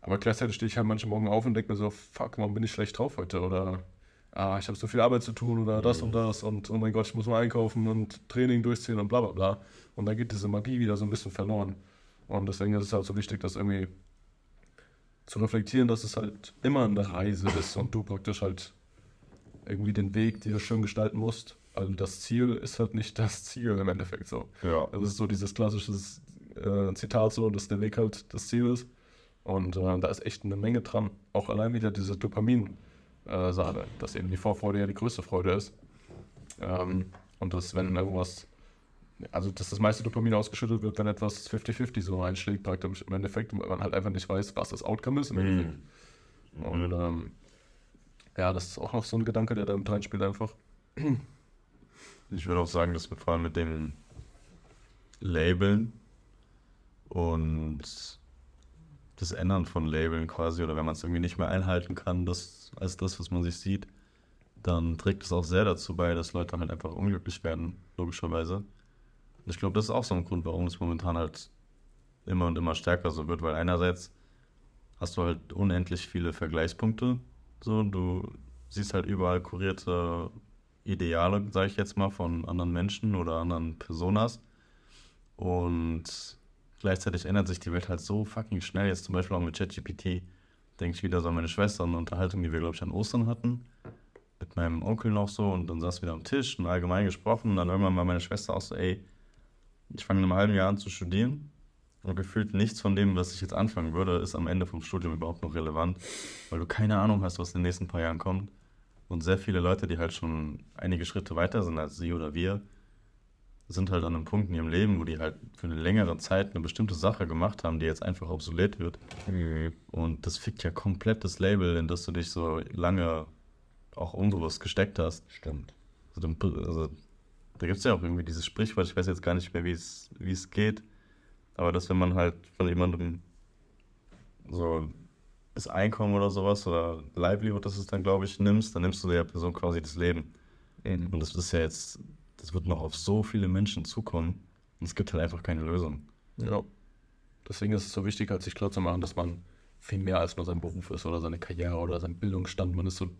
Aber gleichzeitig stehe ich halt manche Morgen auf und denke mir so, fuck, warum bin ich schlecht drauf heute? Oder ah, ich habe so viel Arbeit zu tun oder das und das und oh mein Gott, ich muss mal einkaufen und Training durchziehen und bla bla bla. Und dann geht diese Magie wieder so ein bisschen verloren. Und deswegen ist es halt so wichtig, das irgendwie zu reflektieren, dass es halt immer eine Reise ist und du praktisch halt irgendwie den Weg dir schön gestalten musst. Also das Ziel ist halt nicht das Ziel im Endeffekt so. Ja. Das ist so dieses klassische äh, Zitat so, dass der Weg halt das Ziel ist. Und äh, da ist echt eine Menge dran. Auch allein wieder diese Dopamin-Sache, dass eben die Vorfreude ja die größte Freude ist. Ähm, und dass wenn irgendwas, also dass das meiste Dopamin ausgeschüttet wird, wenn etwas 50-50 so einschlägt, praktisch im Endeffekt, weil man halt einfach nicht weiß, was das Outcome ist im Endeffekt. Und ähm, ja, das ist auch noch so ein Gedanke, der da mit reinspielt einfach. Ich würde auch sagen, dass wir vor allem mit dem Labeln und das Ändern von Labeln quasi, oder wenn man es irgendwie nicht mehr einhalten kann, das als das, was man sich sieht, dann trägt es auch sehr dazu bei, dass Leute halt einfach unglücklich werden, logischerweise. Ich glaube, das ist auch so ein Grund, warum es momentan halt immer und immer stärker so wird, weil einerseits hast du halt unendlich viele Vergleichspunkte, so, du siehst halt überall kurierte Ideale, sage ich jetzt mal, von anderen Menschen oder anderen Personas. Und gleichzeitig ändert sich die Welt halt so fucking schnell. Jetzt zum Beispiel auch mit ChatGPT. Denke ich wieder so an meine Schwester und eine Unterhaltung, die wir, glaube ich, an Ostern hatten. Mit meinem Onkel noch so und dann saß wieder am Tisch und allgemein gesprochen. Und dann irgendwann mal meine Schwester auch so, ey, ich fange in einem halben Jahr an zu studieren. Und gefühlt nichts von dem, was ich jetzt anfangen würde, ist am Ende vom Studium überhaupt noch relevant, weil du keine Ahnung hast, was in den nächsten paar Jahren kommt. Und sehr viele Leute, die halt schon einige Schritte weiter sind als sie oder wir, sind halt an einem Punkt in ihrem Leben, wo die halt für eine längere Zeit eine bestimmte Sache gemacht haben, die jetzt einfach obsolet wird. Und das fickt ja komplett das Label, in das du dich so lange auch unbewusst gesteckt hast. Stimmt. Also, also da gibt es ja auch irgendwie dieses Sprichwort, ich weiß jetzt gar nicht mehr, wie es es geht, aber dass wenn man halt von jemandem so das Einkommen oder sowas oder Livelihood, das ist dann, glaube ich, nimmst, dann nimmst du der Person quasi das Leben. Und das ist ja jetzt, das wird noch auf so viele Menschen zukommen und es gibt halt einfach keine Lösung. Ja. Deswegen ist es so wichtig, halt sich klar zu machen, dass man viel mehr als nur sein Beruf ist oder seine Karriere oder sein Bildungsstand. Man ist so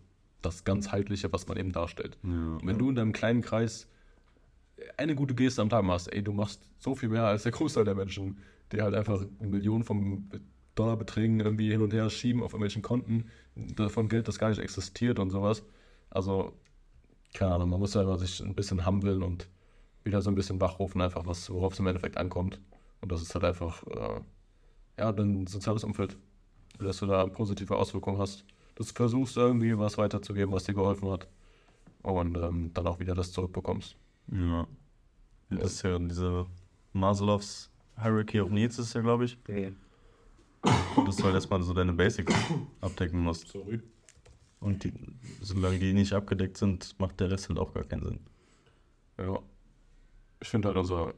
das ganzheitliche, was man eben darstellt. Und wenn du in deinem kleinen Kreis eine gute Geste am Tag machst, ey, du machst so viel mehr als der Großteil der Menschen, die halt einfach Millionen von Dollarbeträgen irgendwie hin und her schieben auf irgendwelchen Konten, davon Geld, das gar nicht existiert und sowas. Also, keine Ahnung, man muss ja immer sich ein bisschen humbeln und wieder so ein bisschen wachrufen, einfach was, worauf es im Endeffekt ankommt. Und das ist halt einfach, äh, ja, dein soziales Umfeld, dass du da positive Auswirkungen hast. Du versuchst irgendwie was weiterzugeben, was dir geholfen hat. Und ähm, dann auch wieder das zurückbekommst. Ja. Das ist ja diese Maslows Hierarchy of Needs ist ja, glaube ich. Dass du halt erstmal so deine Basics abdecken musst. Sorry. Und die, solange die nicht abgedeckt sind, macht der Rest halt auch gar keinen Sinn. Ja. Ich finde halt, unser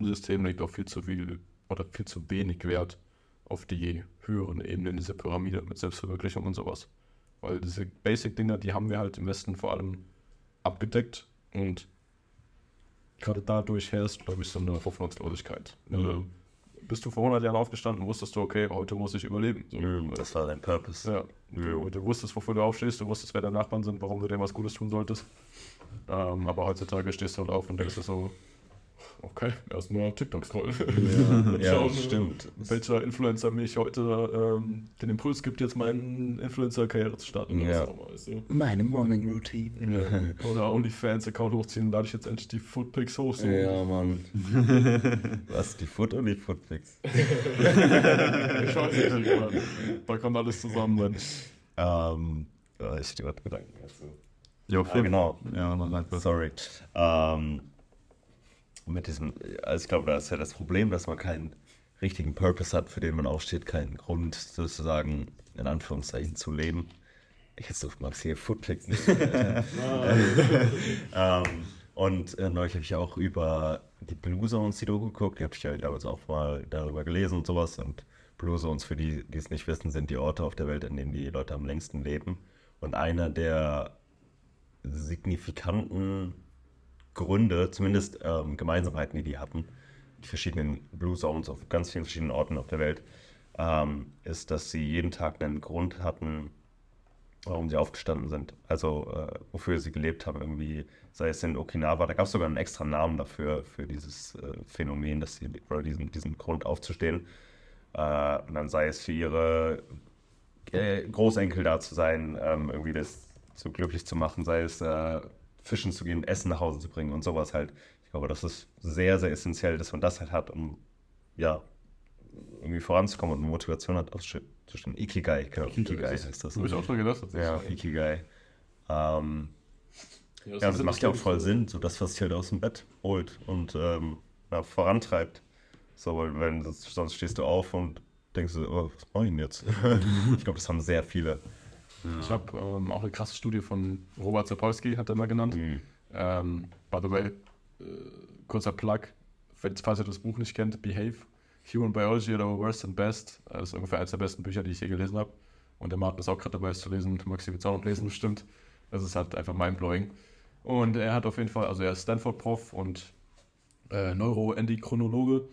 System legt auch viel zu viel oder viel zu wenig Wert auf die höheren Ebenen dieser Pyramide mit Selbstverwirklichung und sowas. Weil diese Basic-Dinger, die haben wir halt im Westen vor allem abgedeckt und gerade dadurch herrscht, glaube ich, so eine Hoffnungslosigkeit. Also, bist du vor 100 Jahren aufgestanden, wusstest du, okay, heute muss ich überleben. So. Das war dein Purpose. Ja, du, du wusstest, wofür du aufstehst, du wusstest, wer deine Nachbarn sind, warum du denen was Gutes tun solltest. Ähm, aber heutzutage stehst du halt auf und denkst dir so, okay, erstmal TikTok scrollen. Ja, Schauen, stimmt. Welcher Influencer mich heute ähm, den Impuls gibt, jetzt meine Influencer-Karriere zu starten. Ja. weißt du? Meine Morning Routine. Ja. Oder OnlyFans-Account hochziehen, lade ich jetzt endlich die Footpics hoch. So. Ja, Mann. Was, die Foot und die Footpics? Ich weiß nicht, Mann. da kommt alles zusammen. Mann. Ähm, oh, ich stehe gerade Gedanken. dazu. Jo, Ah, genau. Ja. Sorry. Ähm, mit diesem, also ich glaube, da ist ja das Problem, dass man keinen richtigen Purpose hat, für den man aufsteht, keinen Grund sozusagen in Anführungszeichen zu leben. Ich jetzt so magst hier Footpics nicht. ähm, und äh, neulich habe ich auch über die Blue Zones die Doku geguckt. Die habe ich ja damals auch mal darüber gelesen und sowas. Und Blue Zones, für die, die es nicht wissen, sind die Orte auf der Welt, in denen die Leute am längsten leben. Und einer der signifikanten Gründe, zumindest ähm, Gemeinsamkeiten, die die hatten, die verschiedenen Blue Zones auf ganz vielen verschiedenen Orten auf der Welt, ähm, ist, dass sie jeden Tag einen Grund hatten, warum sie aufgestanden sind. Also äh, wofür sie gelebt haben, irgendwie, sei es in Okinawa, da gab es sogar einen extra Namen dafür, für dieses äh, Phänomen, dass sie, oder diesen, diesen Grund aufzustehen. Äh, und dann sei es für ihre äh, Großenkel da zu sein, ähm, irgendwie das so glücklich zu machen, sei es äh, fischen zu gehen, Essen nach Hause zu bringen und sowas halt. Ich glaube, das ist sehr, sehr essentiell, dass man das halt hat, um ja, irgendwie voranzukommen und eine Motivation hat, aufzustehen. Ikigai, genau. Ikigai das heißt das. Habe ich auch schon gedacht. Das ist Ja. Ikigai. Ähm, Ja, ja, das macht ja auch voll. Sinn, so das, was dich halt aus dem Bett holt und ähm, ja, vorantreibt. So, weil wenn das, sonst stehst du auf und denkst du, oh, was mach ich denn jetzt? ich glaube, das haben sehr viele. Ich habe ähm, auch eine krasse Studie von Robert Sapolsky, hat er mal genannt. Mhm. Ähm, by the way, äh, kurzer Plug, falls ihr das Buch nicht kennt, Behave, Human Biology oder Worst and Best. Das ist ungefähr eines der besten Bücher, die ich je gelesen habe. Und der Martin ist auch gerade dabei, es zu lesen. Maxi wird es auch noch lesen, bestimmt. Das ist halt einfach mindblowing. Und er hat auf jeden Fall, also er ist Stanford-Prof und äh, Neuroendokrinologe.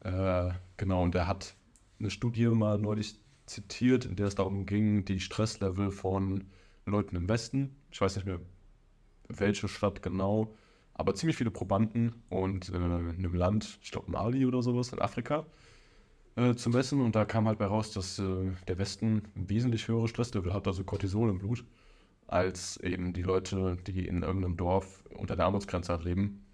Äh, genau, und er hat eine Studie mal neulich zitiert, in der es darum ging, die Stresslevel von Leuten im Westen, ich weiß nicht mehr welche Stadt genau, aber ziemlich viele Probanden und äh, in einem Land, ich glaube Mali oder sowas, in Afrika, äh, zu messen. Und da kam halt bei raus, dass äh, der Westen wesentlich höheres Stresslevel hat, also Cortisol im Blut, als eben die Leute, die in irgendeinem Dorf unter der Armutsgrenze halt leben.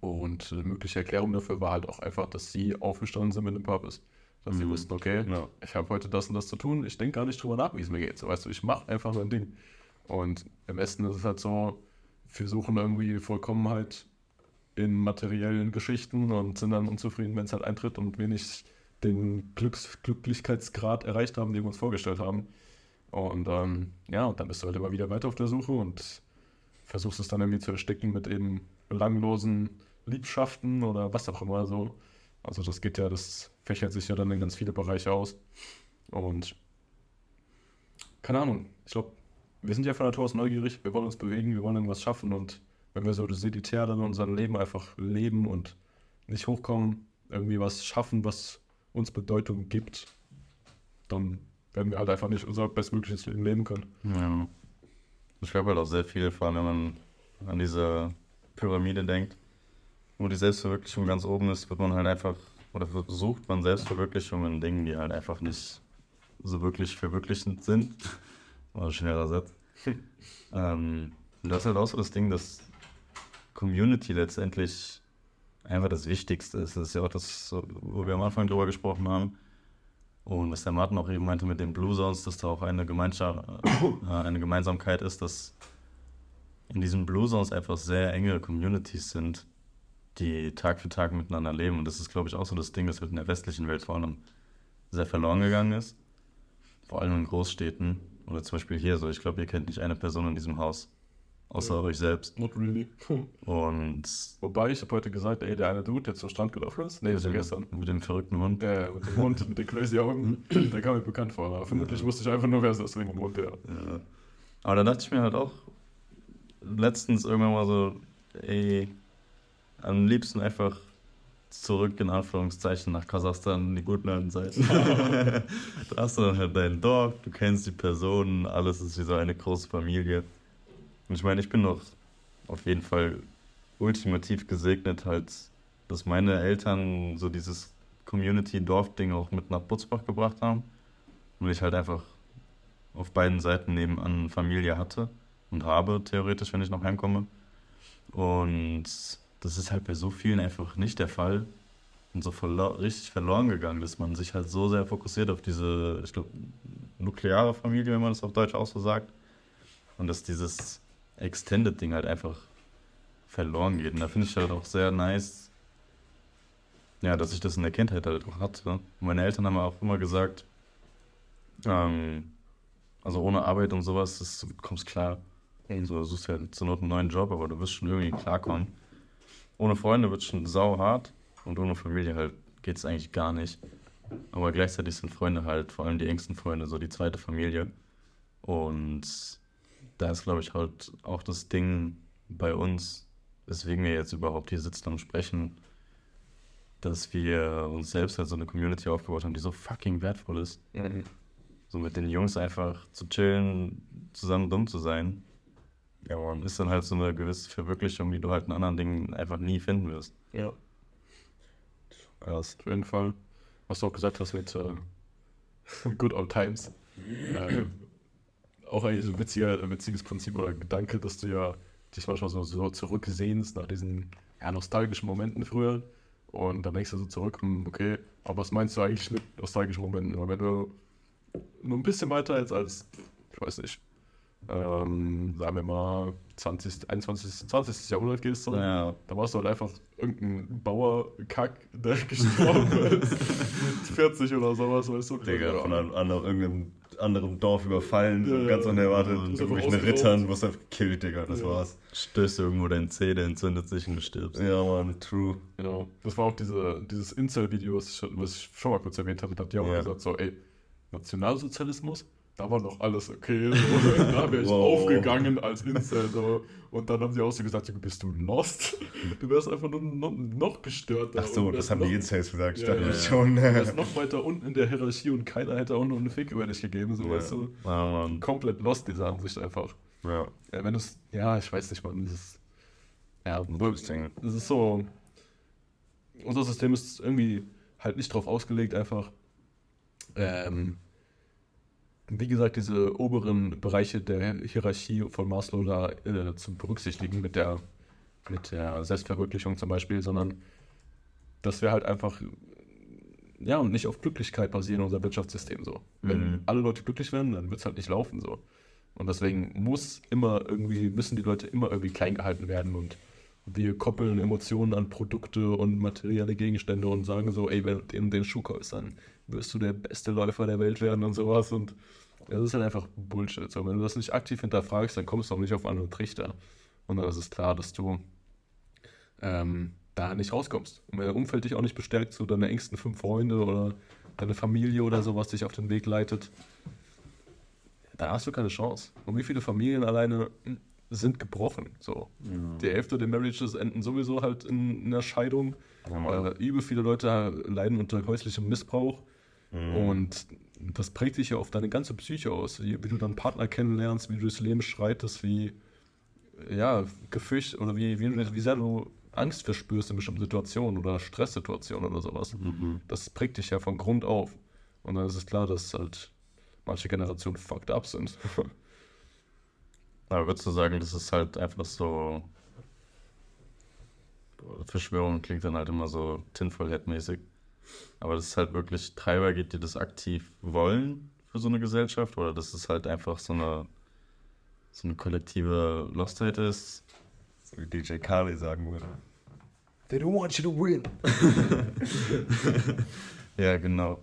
Und eine mögliche Erklärung dafür war halt auch einfach, dass sie aufgestanden sind mit dem Purpose. Dass sie Mhm. wussten, okay, Ja. ich habe heute das und das zu tun, ich denke gar nicht drüber nach, wie es mir geht. So, weißt du, ich mache einfach mein Ding. Und im Westen ist es halt so, wir suchen irgendwie Vollkommenheit in materiellen Geschichten und sind dann unzufrieden, wenn es halt eintritt und wir nicht den Glücks Glücklichkeitsgrad erreicht haben, den wir uns vorgestellt haben. Und ähm, ja, und dann bist du halt immer wieder weiter auf der Suche und versuchst es dann irgendwie zu ersticken mit eben belanglosen Liebschaften oder was auch immer so. Also das geht ja, das fächert sich ja dann in ganz viele Bereiche aus. Und keine Ahnung, ich glaube, wir sind ja von Natur aus neugierig, wir wollen uns bewegen, wir wollen irgendwas schaffen und wenn wir so seditär dann in unserem Leben einfach leben und nicht hochkommen, irgendwie was schaffen, was uns Bedeutung gibt, dann werden wir halt einfach nicht unser bestmögliches Leben leben können. Ja. Ich glaube halt auch sehr viel, vor allem wenn man an diese Pyramide denkt, wo die Selbstverwirklichung ganz oben ist, wird man halt einfach, oder versucht man Selbstverwirklichung in Dingen, die halt einfach nicht so wirklich verwirklichend sind. War ein schneller Satz. ähm, und das ist halt auch so das Ding, dass Community letztendlich einfach das Wichtigste ist. Das ist ja auch das, wo wir am Anfang drüber gesprochen haben. Und was der Martin auch eben meinte mit den Blue Zones, dass da auch eine, Gemeinschaft, äh, eine Gemeinsamkeit ist, dass in diesen Blue Zones einfach sehr enge Communities sind, die Tag für Tag miteinander leben. Und das ist, glaube ich, auch so das Ding, das wird in der westlichen Welt vor allem sehr verloren gegangen ist. Vor allem in Großstädten. Oder zum Beispiel hier so. Ich glaube, ihr kennt nicht eine Person in diesem Haus. Außer Ja. euch selbst. Not really. Und Wobei, ich habe heute gesagt, ey, der eine Dude, der zum Strand gelaufen ist, nee, das war gestern. mit dem verrückten Hund. Der mit dem Mund, mit den crazy Augen, der kam mir bekannt vor. Aber vermutlich wusste ich einfach nur, wer es ist, wegen dem Mund, ja. Ja. Aber da dachte ich mir halt auch letztens irgendwann mal so, ey, am liebsten einfach zurück in Anführungszeichen nach Kasachstan in die guten alten Zeiten. da hast du dann halt dein Dorf, du kennst die Personen, alles ist wie so eine große Familie. Und ich meine, ich bin doch auf jeden Fall ultimativ gesegnet, halt, dass meine Eltern so dieses Community-Dorf-Ding auch mit nach Butzbach gebracht haben. Und ich halt einfach auf beiden Seiten nebenan Familie hatte und habe, theoretisch, wenn ich noch heimkomme. Und das ist halt bei so vielen einfach nicht der Fall und so verlo richtig verloren gegangen, dass man sich halt so sehr fokussiert auf diese, ich glaube, nukleare Familie, wenn man das auf Deutsch auch so sagt. Und dass dieses Extended-Ding halt einfach verloren geht. Und da finde ich halt auch sehr nice, ja, dass ich das in der Kindheit halt auch hatte. Meine Eltern haben auch immer gesagt, ähm, also ohne Arbeit und sowas, das, du kommst klar. So, du suchst ja zur Not einen neuen Job, aber du wirst schon irgendwie klarkommen. Ohne Freunde wird es schon sau hart und ohne Familie halt geht es eigentlich gar nicht. Aber gleichzeitig sind Freunde halt, vor allem die engsten Freunde, so die zweite Familie. Und da ist, glaube ich, halt auch das Ding bei uns, weswegen wir jetzt überhaupt hier sitzen und sprechen, dass wir uns selbst halt so eine Community aufgebaut haben, die so fucking wertvoll ist. So mit den Jungs einfach zu chillen, zusammen dumm zu sein, Ja, Mann. ist dann halt so eine gewisse Verwirklichung, die du halt in anderen Dingen einfach nie finden wirst. Ja. Krass. Auf jeden Fall. Was du auch gesagt hast mit äh, Good Old Times. Äh, auch eigentlich ein witziger, witziges Prinzip oder Gedanke, dass du ja dich manchmal so, so zurücksehnst nach diesen ja, nostalgischen Momenten früher. Und dann denkst du so zurück, hm, okay, aber was meinst du eigentlich mit nostalgischen Momenten? Aber wenn du nur ein bisschen weiter jetzt als, ich weiß nicht, ähm, sagen wir mal 20, 21, 20. Jahrhundert gehst, so, Ja, da warst du halt einfach irgendein Bauerkack, der gestorben ist. Mit 40 oder sowas, weißt du? Digga, von einem anderen, irgendeinem anderen Dorf überfallen, Ja, ganz ja. unerwartet, Und irgendwelchen Rittern, wirst einfach gekillt, Digga, das Ja. war's. stößt irgendwo dein Zeh, der entzündet sich und du stirbst. Ja, Mann, true. Genau. Das war auch diese, dieses Incel-Video, was, ich schon- was mal kurz erwähnt hatte. Da hat die auch Ja. gesagt, so, ey, Nationalsozialismus, da war noch alles okay. So, da wäre ich Wow. aufgegangen als Incel. So. Und dann haben sie auch so gesagt, bist du lost? Du wärst einfach nur noch, noch gestörter. Ach so, das haben die noch- Incels gesagt, ich Ja, ja, schon. Du wärst noch weiter unten in der Hierarchie und keiner hätte auch nur einen Fick über dich gegeben. So, Ja. weißt du? Ja, Mann. Komplett lost, diese Ansicht einfach. ja. Ja, wenn es, ja, ich weiß nicht, man, das ist, ja, das ist so, unser System ist irgendwie halt nicht drauf ausgelegt, einfach, ähm, wie gesagt, diese oberen Bereiche der Hierarchie von Maslow da äh, zu berücksichtigen mit der mit der Selbstverwirklichung zum Beispiel, sondern dass wir halt einfach ja, und nicht auf Glücklichkeit basieren unser Wirtschaftssystem so. Wenn Mhm. alle Leute glücklich werden, dann wird es halt nicht laufen so. Und deswegen muss immer irgendwie, müssen die Leute immer irgendwie klein gehalten werden und wir koppeln Emotionen an Produkte und materielle Gegenstände und sagen so, ey, wenn du den, den Schuh kaufst, dann wirst du der beste Läufer der Welt werden und sowas. Und das ist halt einfach Bullshit. So, wenn du das nicht aktiv hinterfragst, dann kommst du auch nicht auf andere Trichter. Und dann ist es klar, dass du ähm, da nicht rauskommst. Und wenn dein Umfeld dich auch nicht bestärkt, so deine engsten fünf Freunde oder deine Familie oder sowas dich auf den Weg leitet, dann hast du keine Chance. Und wie viele Familien alleine sind gebrochen? So. Die Hälfte der Marriages enden sowieso halt in, in einer Scheidung. Ja, äh, übel viele Leute leiden unter häuslichem Missbrauch. Mhm. Und das prägt sich ja auf deine ganze Psyche aus, wie, du deinen Partner kennenlernst, wie du durchs Leben schreitest, wie ja, Gefürcht oder wie, wie, wie sehr du Angst verspürst in bestimmten Situationen oder Stresssituationen oder sowas. Mhm. Das prägt dich ja von Grund auf. Und dann ist es klar, dass halt manche Generationen fucked up sind. Aber würdest du sagen, das ist halt einfach so. Verschwörung klingt dann halt immer so Tinfoil-Head-mäßig. Aber das ist halt wirklich Treiber gibt, die das aktiv wollen für so eine Gesellschaft oder dass es halt einfach so eine, so eine kollektive Lostheit ist. So wie DJ Khaled sagen würde. They don't want you to win. Ja, genau.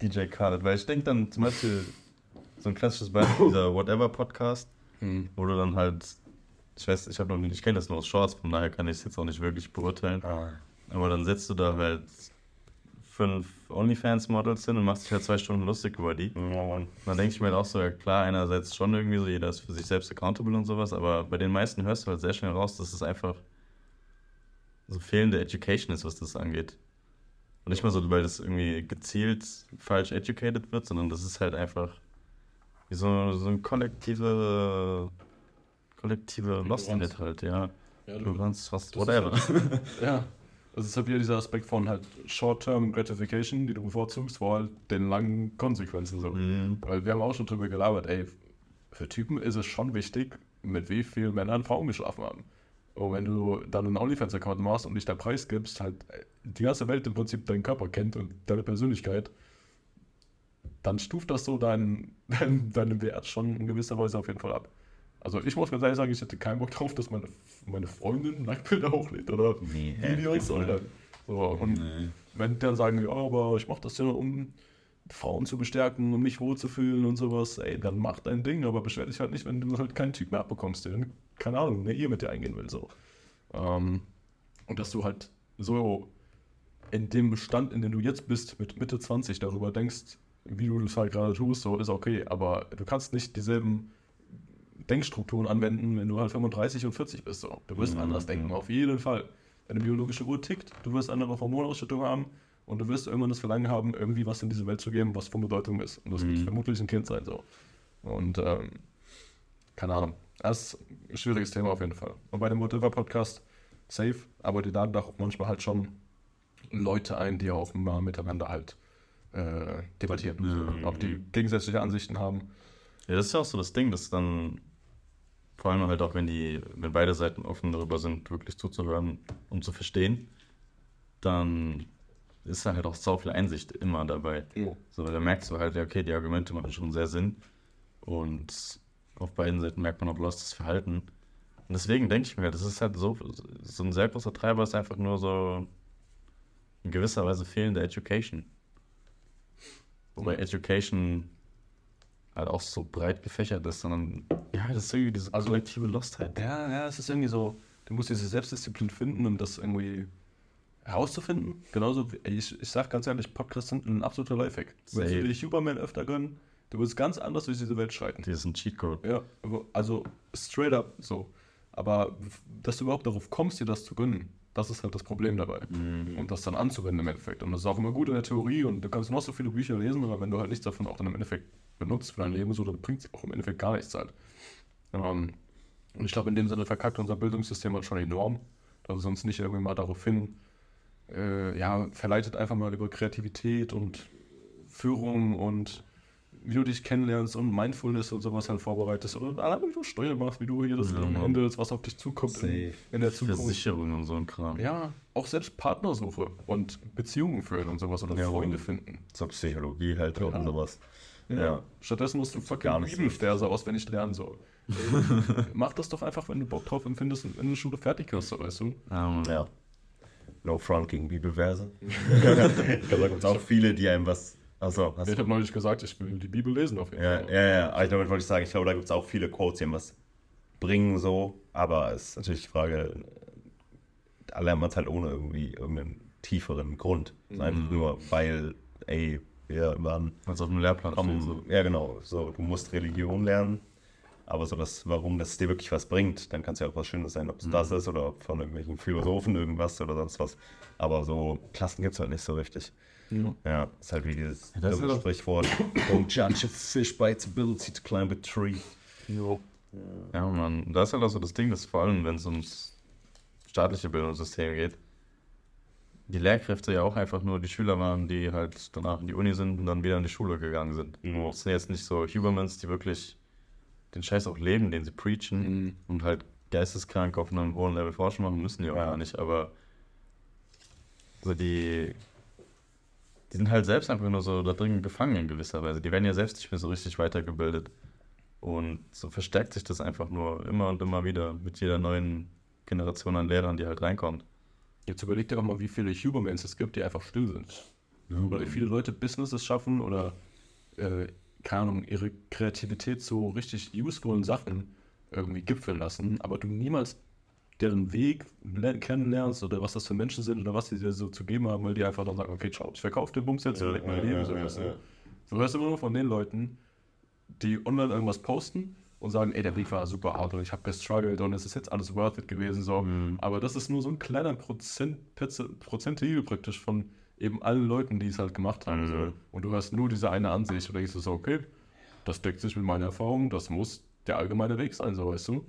DJ Khaled. Weil ich denke dann zum Beispiel, so ein klassisches Beispiel, dieser Whatever-Podcast, Hm. wo du dann halt, ich weiß, ich habe noch nicht, ich kenne das nur aus Shorts, von daher kann ich es jetzt auch nicht wirklich beurteilen. Aber dann setzt du da halt fünf OnlyFans-Models hin und machst dich halt zwei Stunden lustig über die. Ja, Mann. Dann denke ich mir halt auch so, ja klar, einerseits schon irgendwie so, jeder ist für sich selbst accountable und sowas, aber bei den meisten hörst du halt sehr schnell raus, dass es einfach so fehlende Education ist, was das angeht. Und nicht mal so, weil das irgendwie gezielt falsch educated wird, sondern das ist halt einfach wie so, so ein kollektive, kollektive Lostheit halt, ja. Ja, Du kannst fast Das ist whatever. Ja, das ist halt wieder dieser Aspekt von halt Short-Term Gratification, die du bevorzugst, vor halt den langen Konsequenzen so. Mhm. Weil wir haben auch schon drüber gelabert, ey, für Typen ist es schon wichtig, mit wie vielen Männern Frauen geschlafen haben. Und wenn du dann einen OnlyFans-Account machst und dich da preisgibst, halt äh, die ganze Welt im Prinzip deinen Körper kennt und deine Persönlichkeit, dann stuft das so deinen, deinen, deinen Wert schon in gewisser Weise auf jeden Fall ab. Also ich muss ganz ehrlich sagen, ich hätte keinen Bock drauf, dass meine, meine Freundin Nacktbilder hochlädt oder Nee, Videos oder so. Und Nee. wenn die dann sagen, ja, aber ich mache das ja, um Frauen zu bestärken, um mich wohlzufühlen und sowas, ey, dann mach dein Ding, aber beschwer dich halt nicht, wenn du halt keinen Typ mehr abbekommst, der, keine Ahnung, eine Ehe mit dir eingehen will, so. Ähm, und dass du halt so in dem Bestand, in dem du jetzt bist, mit Mitte 20 darüber denkst, wie du das halt gerade tust, so ist okay, aber du kannst nicht dieselben Denkstrukturen anwenden, wenn du halt 35 und 40 bist, so. Du wirst Mhm, anders denken, ja. auf jeden Fall. Deine biologische Uhr tickt, du wirst andere Hormonausschüttung haben und du wirst irgendwann das Verlangen haben, irgendwie was in diese Welt zu geben, was von Bedeutung ist. Und das wird Mhm. vermutlich ein Kind sein, so. Und, ähm, keine Ahnung. Das ist ein schwieriges Thema auf jeden Fall. Und bei dem Whatever-Podcast, safe, aber die laden da auch manchmal halt schon Leute ein, die auch mal miteinander halt äh, debattieren. Ja. Ob die gegensätzliche Ansichten haben. Ja, das ist ja auch so das Ding, dass dann, vor allem halt auch, wenn die, wenn beide Seiten offen darüber sind, wirklich zuzuhören, um zu verstehen, dann ist da halt auch sau viel Einsicht immer dabei. So, da merkst du halt, ja, okay, die Argumente machen schon sehr Sinn. Und auf beiden Seiten merkt man auch bloß das Verhalten. Und deswegen denke ich mir, das ist halt so, so ein sehr großer Treiber ist einfach nur so in gewisser Weise fehlende Education. Wobei Education halt auch so breit gefächert ist, sondern ja, das ist irgendwie diese Also- kollektive Lostheit. Ja, ja, es ist irgendwie so, du musst diese Selbstdisziplin finden und das irgendwie herauszufinden. Genauso, wie, ich, ich sag ganz ehrlich, Podcasts sind ein absoluter Lifehack. Wenn du dich Superman öfter gönnen, du wirst ganz anders durch diese Welt schreiten. Die ist ein Cheatcode. Ja, also straight up so. Aber dass du überhaupt darauf kommst, dir das zu gönnen, das ist halt das Problem dabei. Und das dann anzuwenden im Endeffekt. Und das ist auch immer gut in der Theorie und du kannst noch so viele Bücher lesen, aber wenn du halt nichts davon auch dann im Endeffekt benutzt für dein Leben, so, dann bringt es auch im Endeffekt gar nichts halt. Ähm, und ich glaube, in dem Sinne verkackt unser Bildungssystem halt schon enorm, dass es uns nicht irgendwie mal darauf hin, äh, ja, verleitet einfach mal über Kreativität und Führung und wie du dich kennenlernst und Mindfulness und sowas halt vorbereitest oder allein wie du Steuern machst, wie du hier das Ja, ja, handelst, was auf dich zukommt in, in der Zukunft. Versicherung und so ein Kram. Ja, auch selbst Partnersuche und Beziehungen führen und sowas oder Ja, Freunde und- finden. So Psychologie halt und sowas. Ja. Stattdessen musst du fucking Bibelverse auswendig lernen. So. Mach das doch einfach, wenn du Bock drauf empfindest und wenn du Schule fertig hast, weißt du? Ja, Mann. Ja. No front gegen Bibelverse. ich glaube, da gibt es auch viele, die einem was. Also, hast Ich habe neulich gesagt, ich will die Bibel lesen auf jeden Ja, Fall. ja, ja. Aber damit wollte ich sagen, ich glaube, da gibt es auch viele Quotes, die was bringen, so. Aber es ist natürlich die Frage, da lernt man es halt ohne irgendwie irgendeinen tieferen Grund. Ist einfach nur, weil, ey, wir waren Was auf dem Lehrplan steht. am, So. ja genau, so, du musst Religion lernen, aber so das, warum das dir wirklich was bringt, dann kann es ja auch was Schönes sein, ob es das ist oder von irgendwelchen Philosophen irgendwas oder sonst was. Aber so Klassen gibt es halt nicht so richtig. Ja. Ja, ist halt wie dieses das ist dumme ja doch- Sprichwort. Don't judge a fish by its ability to climb a tree. Ja, Mann. Das ist halt auch so das Ding, dass vor allem, wenn es ums staatliche Bildungssystem geht, die Lehrkräfte ja auch einfach nur die Schüler waren, die halt danach in die Uni sind und dann wieder in die Schule gegangen sind. Ja. Das sind jetzt nicht so Hubermans, die wirklich den Scheiß auch leben, den sie preachen Mhm. und halt geisteskrank auf einem hohen Level forschen machen müssen die auch Ja. gar nicht, aber so die die sind halt selbst einfach nur so da drin gefangen in gewisser Weise. Die werden ja selbst nicht mehr so richtig weitergebildet. Und so verstärkt sich das einfach nur immer und immer wieder mit jeder neuen Generation an Lehrern, die halt reinkommt. Jetzt überleg dir doch mal, wie viele Hubermans es gibt, die einfach still sind. Oder wie viele Leute Businesses schaffen oder, äh, keine Ahnung, ihre Kreativität zu richtig usefulen Sachen irgendwie gipfeln lassen, aber du niemals deren Weg ler- kennenlernst oder was das für Menschen sind oder was sie dir so zu geben haben, weil die einfach dann sagen, okay, ciao, ich verkaufe den Bums jetzt und leg mein Ja, Leben. ja, so, ja, ja. Du hörst immer nur von den Leuten, die online irgendwas posten und sagen, ey, der Weg war super hart und ich habe gestruggelt und es ist jetzt alles worth it gewesen. So. Aber das ist nur so ein kleiner Prozent, Prozentil praktisch von eben allen Leuten, die es halt gemacht haben. Mhm. So. Und du hast nur diese eine Ansicht und denkst du so, okay, das deckt sich mit meiner Erfahrung, das muss der allgemeine Weg sein, so weißt du.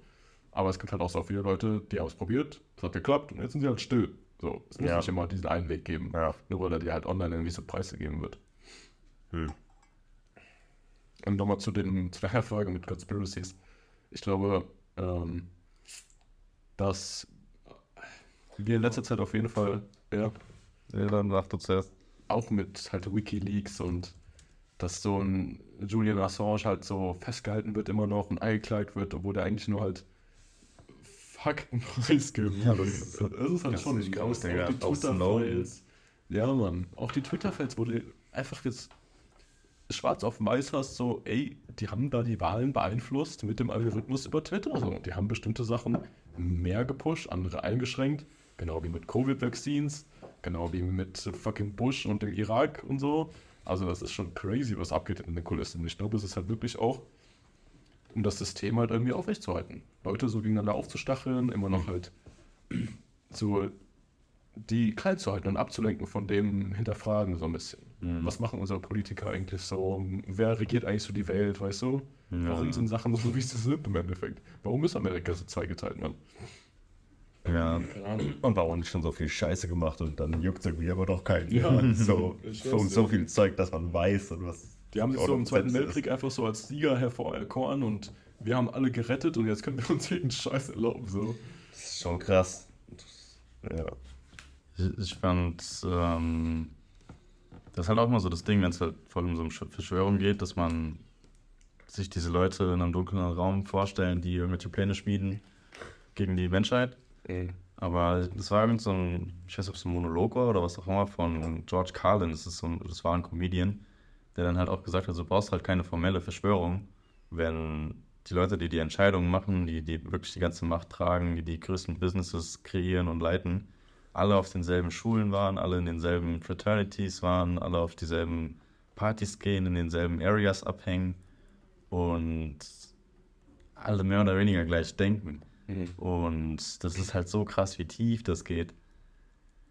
Aber es gibt halt auch so viele Leute, die haben es probiert, es hat geklappt und jetzt sind sie halt still. So, es muss Ja. nicht immer diesen einen Weg geben, Ja. nur weil er dir halt online irgendwie so Preise geben wird. Hm. Und nochmal zu, den, zu der Frage mit Conspiracies. Ich glaube, ähm, dass wir in letzter Zeit auf jeden Fall ja, Ja, dann mach du zuerst. auch mit halt Wikileaks und dass so ein Julian Assange halt so festgehalten wird immer noch und eingeklagt wird, obwohl der eigentlich nur halt Fakten preisgibt. Ja, das ist halt schon nicht krass. Digga. Auch die. Twitter-Files. Ja, Mann. Auch die Twitter-Files, wo du einfach jetzt schwarz auf weiß hast, so, ey, die haben da die Wahlen beeinflusst mit dem Algorithmus über Twitter. So. Die haben bestimmte Sachen mehr gepusht, andere eingeschränkt. Genau wie mit Covid-Vaccines, genau wie mit fucking Bush und dem Irak und so. Also das ist schon crazy, was abgeht in den Kulissen. Und ich glaube, es ist halt wirklich auch, um das System halt irgendwie aufrechtzuerhalten. Leute so gegeneinander aufzustacheln, immer noch halt so die kalt zu halten und abzulenken von dem Hinterfragen so ein bisschen. Was machen unsere Politiker eigentlich so? Wer regiert eigentlich so die Welt, weißt du? Warum sind Sachen so, wie sie sind im Endeffekt? Warum ist Amerika so zweigeteilt, Mann? Ja. Und warum nicht schon so viel Scheiße gemacht und dann juckt es irgendwie aber doch keinen. Ja. so, so, so ja. viel Zeug, dass man weiß und was. Die haben sich so im Zweiten Weltkrieg einfach so als Sieger hervorerkoren und wir haben alle gerettet und jetzt können wir uns jeden Scheiß erlauben. So. ist. Das ist schon krass. Ja. Ich, ich fand, ähm, das ist halt auch mal so das Ding, wenn es halt vor allem um so Verschwörung geht, dass man sich diese Leute in einem dunklen Raum vorstellen, die irgendwelche Pläne schmieden gegen die Menschheit. Aber das war irgend so ein, ich weiß nicht, ob es ein Monolog war oder was auch immer, von George Carlin. Das, ist so ein, das war ein Comedian, der dann halt auch gesagt hat, du brauchst halt keine formelle Verschwörung, wenn die Leute, die die Entscheidungen machen, die, die wirklich die ganze Macht tragen, die die größten Businesses kreieren und leiten, alle auf denselben Schulen waren, alle in denselben Fraternities waren, alle auf dieselben Partys gehen, in denselben Areas abhängen und alle mehr oder weniger gleich denken. Und das ist halt so krass, wie tief das geht,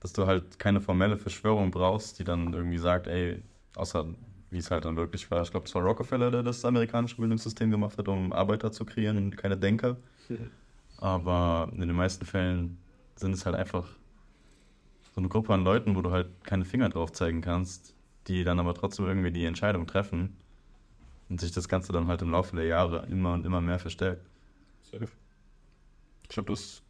dass du halt keine formelle Verschwörung brauchst, die dann irgendwie sagt, ey, außer wie es halt dann wirklich war. Ich glaube, es war Rockefeller, der das amerikanische Bildungssystem gemacht hat, um Arbeiter zu kreieren und keine Denker. Aber in den meisten Fällen sind es halt einfach so eine Gruppe an Leuten, wo du halt keine Finger drauf zeigen kannst, die dann aber trotzdem irgendwie die Entscheidung treffen. Und sich das Ganze dann halt im Laufe der Jahre immer und immer mehr verstärkt. Safe. Ich glaube, das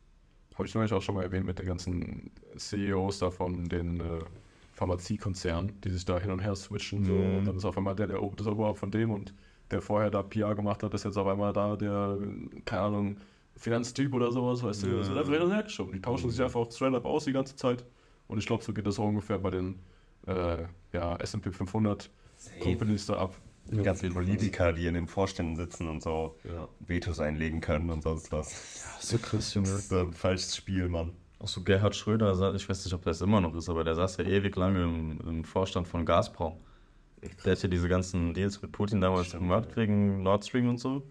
habe ich neulich auch schon mal erwähnt mit den ganzen CEOs da von den äh, Pharmaziekonzernen, die sich da hin und her switchen. So. Mhm. Und dann ist auf einmal der, der das Oberhaupt von dem und der vorher da PR gemacht hat, ist jetzt auf einmal da der, keine Ahnung, Finanztyp oder sowas, weißt du. Ja. Das wird einfach hin und her geschoben. Die tauschen sich einfach straight up aus die ganze Zeit. Und ich glaube, so geht das auch ungefähr bei den äh, ja, SP 500 Companies da ab. Die ganzen Politiker, die in den Vorständen sitzen und so Ja. Vetos einlegen können und sonst was. So krass, Junge. Das ist ein falsches Spiel, Mann. Auch so Gerhard Schröder, ich weiß nicht, ob das immer noch ist, aber der saß ja ewig lange im, im Vorstand von Gazprom. Der hat ja diese ganzen Deals mit Putin damals gemacht wegen Nord Stream und so.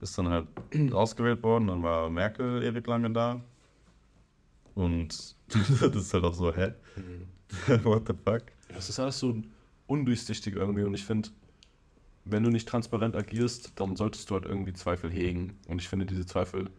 Ist dann halt ausgewählt worden, dann war Merkel ewig lange da. Und das ist halt auch so, hä? What the fuck? Das ist alles so undurchsichtig irgendwie und ich finde, wenn du nicht transparent agierst, dann solltest du halt irgendwie Zweifel hegen. Und ich finde, diese Zweifel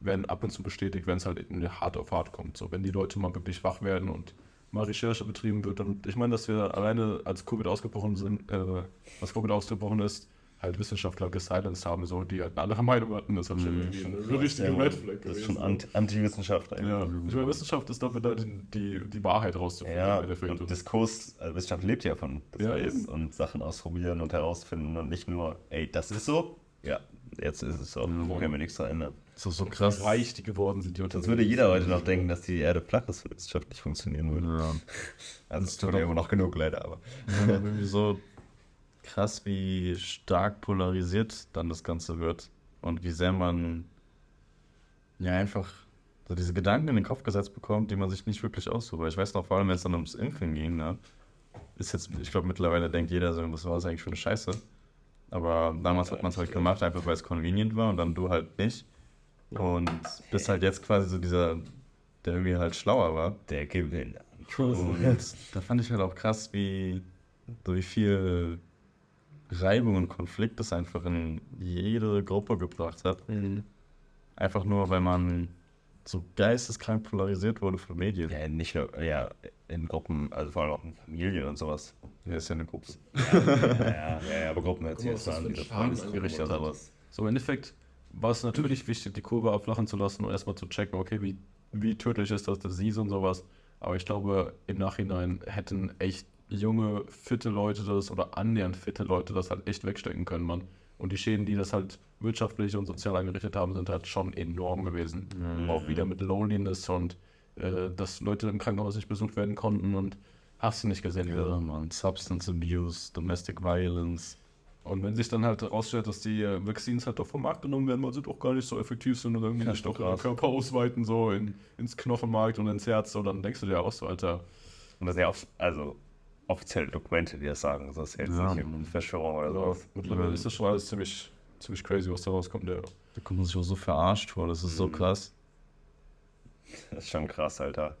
werden ab und zu bestätigt, wenn es halt in hart auf hart kommt. So, wenn die Leute mal wirklich wach werden und mal Recherche betrieben wird. Und ich meine, dass wir alleine als Covid ausgebrochen sind, äh, als Covid ausgebrochen ist, halt Wissenschaftler gesilenced haben, so, die halt eine andere Meinung hatten. Das ist halt schon irgendwie eine richtige Red Flag Das ist schon Anti-Wissenschaft eigentlich. Ja, ich meine, Wissenschaft ist dafür da, die, die, die Wahrheit rauszufinden. Ja, und Diskurs, also Wissenschaft lebt ja von Ja, Diskurs eben. und Sachen ausprobieren und herausfinden und nicht nur, ey, das ist so, ja, jetzt ist es so, können wir nichts verändern. Ist so krass. reich die geworden sind, die Sonst würde jeder heute noch denken, dass die Erde flach ist, Wissenschaft nicht funktionieren würde. Ja. Also es tut ja immer noch genug leider, aber. Ja, irgendwie so krass, wie stark polarisiert dann das Ganze wird und wie sehr man ja einfach so diese Gedanken in den Kopf gesetzt bekommt, die man sich nicht wirklich aussucht. Weil Ich weiß noch, vor allem, wenn es dann ums Impfen ging, ne, ist jetzt, ich glaube, mittlerweile denkt jeder so, was war das eigentlich für eine Scheiße. Aber damals hat man es halt gemacht, einfach weil es convenient war und dann du halt nicht. Und bist halt jetzt quasi so dieser, der irgendwie halt schlauer war. Der Gewinn. Und da fand ich halt auch krass, wie, so wie viel Reibung und Konflikt das einfach in jede Gruppe gebracht hat. Einfach nur, weil man so geisteskrank polarisiert wurde von Medien. Ja, nicht nur, ja, in Gruppen, also vor allem auch in Familien und sowas. Ja, ist ja eine Gruppe. Ja, ja, ja, aber Gruppen mal, jetzt was das an, für diese Freundesgruppen angerichtet und hat. sowas. So im Endeffekt war es natürlich wichtig, die Kurve abflachen zu lassen und erstmal zu checken, okay, wie, wie tödlich ist das Disease und sowas. Aber ich glaube, im Nachhinein hätten echt junge, fitte Leute das oder annähernd fitte Leute das halt echt wegstecken können, Mann. Und die Schäden, die das halt wirtschaftlich und sozial angerichtet haben, sind halt schon enorm gewesen. Auch wieder mit Loneliness und äh, dass Leute im Krankenhaus nicht besucht werden konnten und hast du nicht gesehen. Ja, Alter. man. Substance Abuse, Domestic Violence. Und wenn sich dann halt herausstellt, dass die äh, Vaccines halt doch vom Markt genommen werden, weil sie doch gar nicht so effektiv sind und irgendwie Ja, nicht doch ihren Körper ausweiten, so in, ins Knochenmark und ins Herz, so, dann denkst du dir auch so, Alter, Und das sind ja oft, also offizielle Dokumente, die das sagen. Das ist jetzt Ja. nicht eine Verschwörung oder also, sowas. mittlerweile ist das schon alles ziemlich, ziemlich crazy, was da rauskommt. Ja. Da kommt man sich auch so verarscht vor, das ist so krass. Das ist schon krass, Alter.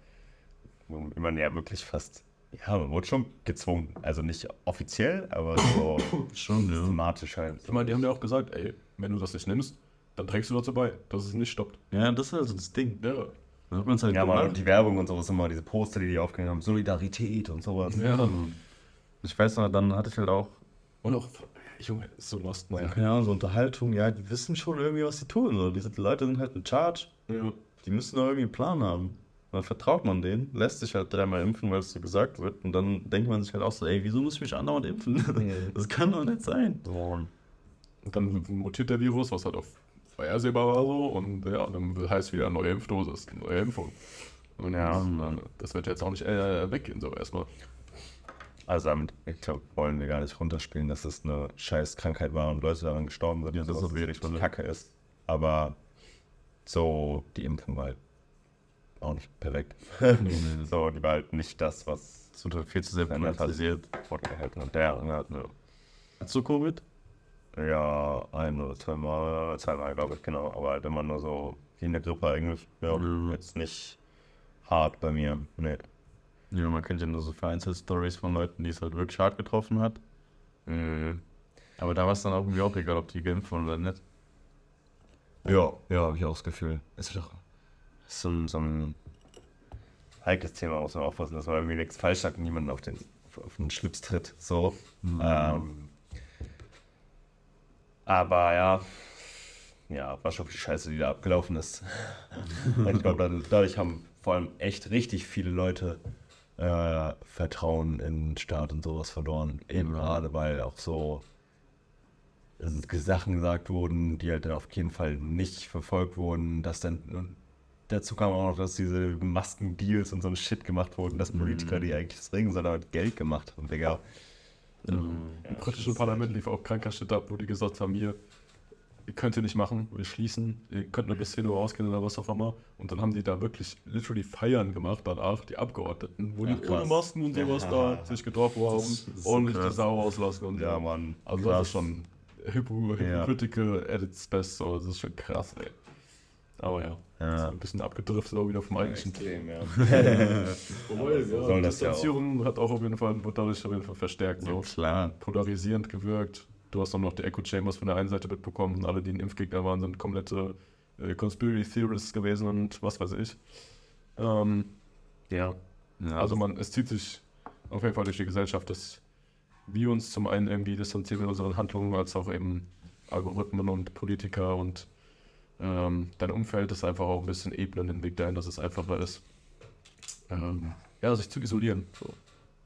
Wo man ja wirklich fast, ja, man wurde schon gezwungen. Also nicht offiziell, aber so Schon, ja. systematisch halt. Ich meine, die haben ja auch gesagt, ey, wenn du das nicht nimmst, dann trägst du dazu bei, dass es nicht stoppt. Ja, das ist also das Ding. Ja, Da hat man es halt Ja, gemacht. die Werbung und sowas immer, diese Poster, die die aufgehängt haben, Solidarität und sowas. ja. Ich weiß noch, dann hatte ich halt auch Und auch, Junge, ist so lost, man. keine Ahnung, so Unterhaltung, ja, die wissen schon irgendwie, was sie tun. So. Diese Leute sind halt in Charge, Ja. die müssen doch irgendwie einen Plan haben. Dann vertraut man denen, lässt sich halt dreimal impfen, weil es so gesagt wird. Und dann denkt man sich halt auch so, ey, wieso muss ich mich andauernd impfen? Das kann doch nicht sein. Und dann mutiert der Virus, was halt auf vorhersehbar war so, und ja, dann heißt wieder neue Impfdosis, neue Impfung. Und ja, das wird jetzt auch nicht äh, weggehen, so erstmal. Also damit, ich glaube, wollen wir gar nicht runterspielen, dass es eine scheiß Krankheit war und Leute daran gestorben sind. Ja, das ist Fall. Kacke ist. Aber so, die Impfung war halt auch nicht perfekt. so, die war halt nicht das, was wird halt viel zu sehr Verändert hat. polarisiert. fortgehalten hat. Der ja, Hast du Covid? ja, ein oder zweimal, zweimal glaube ich, genau. Aber halt immer nur so wie in der Grippe eigentlich. Ja, Mhm. jetzt nicht hart bei mir. Nee. Ja, man kennt ja nur so vereinzelt Stories von Leuten, die es halt wirklich hart getroffen hat. Mhm. Aber da war es dann auch irgendwie auch egal, ob die geimpft wurden oder nicht. Ja, ja, habe ich auch das Gefühl. Es ist doch so ein, so ein heikles Thema, muss man aufpassen, dass man irgendwie nichts falsch sagt und niemanden auf den, auf den Schlips tritt. So. Ähm, Aber ja, ja, war schon viel Scheiße, die da abgelaufen ist. ich glaube, dadurch haben vor allem echt richtig viele Leute äh, Vertrauen in den Staat und sowas verloren. Eben gerade, weil auch so Sachen gesagt wurden, die halt auf jeden Fall nicht verfolgt wurden, dass dann dazu kam auch noch, dass diese Maskendeals und so ein Shit gemacht wurden, dass Politiker, die eigentlich das Ringen, sondern halt Geld gemacht haben, Digga. Im britischen Parlament lief auch kranker Shit ab, wo die gesagt haben, hier, ihr könnt ihr nicht machen, wir schließen, ihr könnt nur bis 10 Uhr rausgehen oder was auch immer. Und dann haben die da wirklich literally Feiern gemacht danach, die Abgeordneten, wo die Ach, ohne. Masken und sowas da sich getroffen haben, ordentlich die krass. Sau rauslassen und Ja, so. Mann. Also krass. das ist schon Hypo, Ja. Hypocritical at its best, so, das ist schon krass, ey. Aber ja, Ja. ist ein bisschen abgedriftet auch wieder vom eigentlichen Extrem, ja. So ja, soll das ja auch. Distanzierung hat auch auf jeden Fall, wird dadurch auf jeden Fall verstärkt, so Klar. polarisierend gewirkt. Du hast dann noch die Echo Chambers von der einen Seite mitbekommen und alle, die ein Impfgegner waren, sind komplette äh, Conspiracy Theorists gewesen und was weiß ich. Ähm, ja, Ja, also man, es zieht sich auf jeden Fall durch die Gesellschaft, dass wir uns zum einen irgendwie distanzieren mit unseren Handlungen, als auch eben Algorithmen und Politiker und ähm, dein Umfeld ist einfach auch ein bisschen ebnen den Weg dahin, dass es einfacher ist, ähm, ja, sich zu isolieren. So.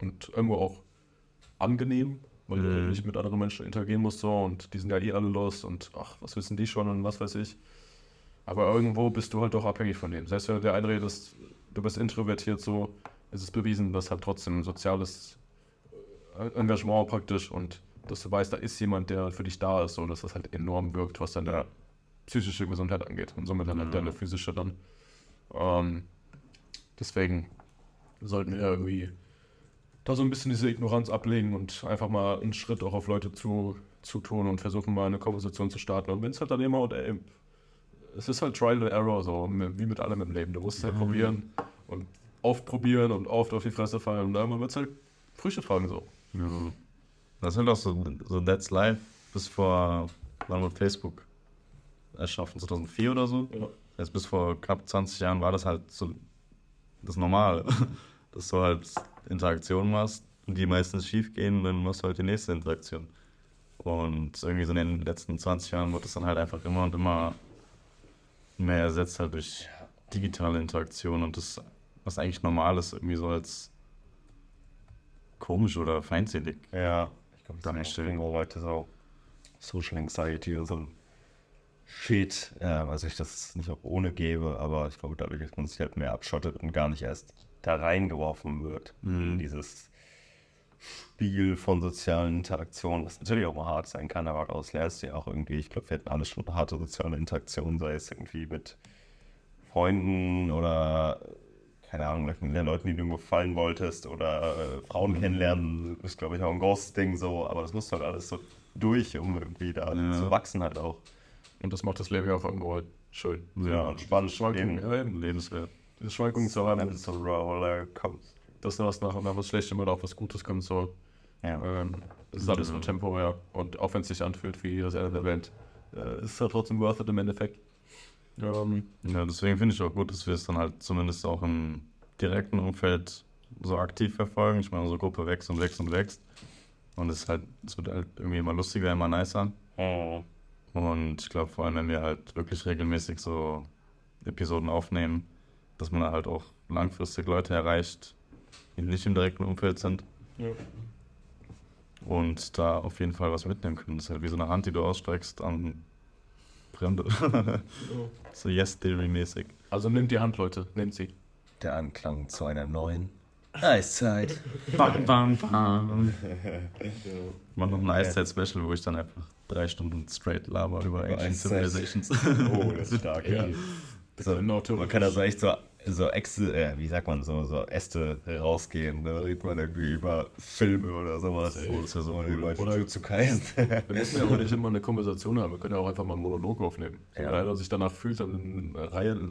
Und irgendwo auch angenehm, weil du Mhm. nicht mit anderen Menschen interagieren musst so und die sind ja eh alle los und ach, was wissen die schon und was weiß ich. Aber irgendwo bist du halt doch abhängig von denen. Selbst wenn du dir einredest, du bist introvertiert so, ist es bewiesen, dass halt trotzdem ein soziales äh, Engagement praktisch und dass du weißt, da ist jemand, der für dich da ist, so dass das halt enorm wirkt, was deine Ja. Psychische Gesundheit angeht und somit dann halt deine physische dann. Ähm, deswegen sollten wir irgendwie da so ein bisschen diese Ignoranz ablegen und einfach mal einen Schritt auch auf Leute zu, zu tun und versuchen mal eine Konversation zu starten. Und wenn es halt dann immer, und ey, es ist halt Trial and Error, so wie mit allem im Leben. Du musst es halt probieren und oft probieren und oft auf die Fresse fallen und irgendwann wird es halt Früchte tragen so. Ja. Das halt auch so, so That's Life bis vor, wann wurde Facebook erschaffen? 2004 oder so? Ja. Jetzt bis vor knapp 20 Jahren war das halt so das Normale. Dass du halt Interaktionen machst und die meistens schief gehen, dann machst du halt die nächste Interaktion. Und irgendwie so in den letzten 20 Jahren wird es dann halt einfach immer und immer mehr ersetzt halt durch digitale Interaktion und das, was eigentlich normal ist, irgendwie so als komisch oder feindselig. Ja, ich glaube, Dann da stellen. stellen Leute so Social Anxiety und so ein Shit, ja, also ich das nicht auch ohne gebe, aber ich glaube, dadurch, dass man sich halt mehr abschottet und gar nicht erst da reingeworfen wird, in dieses Spiel von sozialen Interaktionen, was natürlich auch mal hart sein kann, aber daraus lernst du ja auch irgendwie, ich glaube, wir hatten alle schon harte soziale Interaktionen, sei es irgendwie mit Freunden oder keine Ahnung, mit den Leuten, die du irgendwo fallen wolltest oder äh, Frauen kennenlernen, ist glaube ich auch ein großes Ding so, aber das musst du halt alles so durch, um irgendwie da Ja. zu wachsen halt auch. Und das macht das Leben ja auch irgendwo halt schön. Ja, und spannend. Schwankungen, Eben. ja, eben. Lebenswert. Diese Schwankungen zu haben, es dass da was nach, nach was Schlechtem oder auch was Gutes kommt, so. Ja. Ähm, das ist alles Ja. nur temporär. Und auch wenn es sich anfühlt wie das Ende der Welt, äh, ist es halt trotzdem worth it im Endeffekt. Ähm, Ja, deswegen finde ich auch gut, dass wir es dann halt zumindest auch im direkten Umfeld so aktiv verfolgen. Ich meine, unsere Gruppe wächst und wächst und wächst. Und es ist halt, es wird halt irgendwie immer lustiger, immer nicer. Oh. Und ich glaube, vor allem, wenn wir halt wirklich regelmäßig so Episoden aufnehmen, dass man halt auch langfristig Leute erreicht, die nicht im direkten Umfeld sind ja. und da auf jeden Fall was mitnehmen können. Das ist halt wie so eine Hand, die du ausstreckst an Fremde. so Yes-Theory-mäßig. Also nehmt die Hand, Leute, nehmt sie. Der Anklang zu einer neuen Eiszeit. Bam, bam, bam. Ich mach noch ein Eiszeit-Special, wo ich dann einfach drei Stunden straight laber über Ancient Eiszeit. Civilizations. Oh, das ist stark. Ja. So, man kann da so echt so, so Äxte, äh, wie sagt man, so, so Äste rausgehen. Da redet man irgendwie über Filme oder sowas. Oh, das wäre so Oder cool. über Oder- Jujutsu Kaisen. Wir müssen ja auch nicht immer eine Konversation haben, wir können ja auch einfach mal einen Monolog aufnehmen. Ja. Wenn einer sich danach fühlt, dann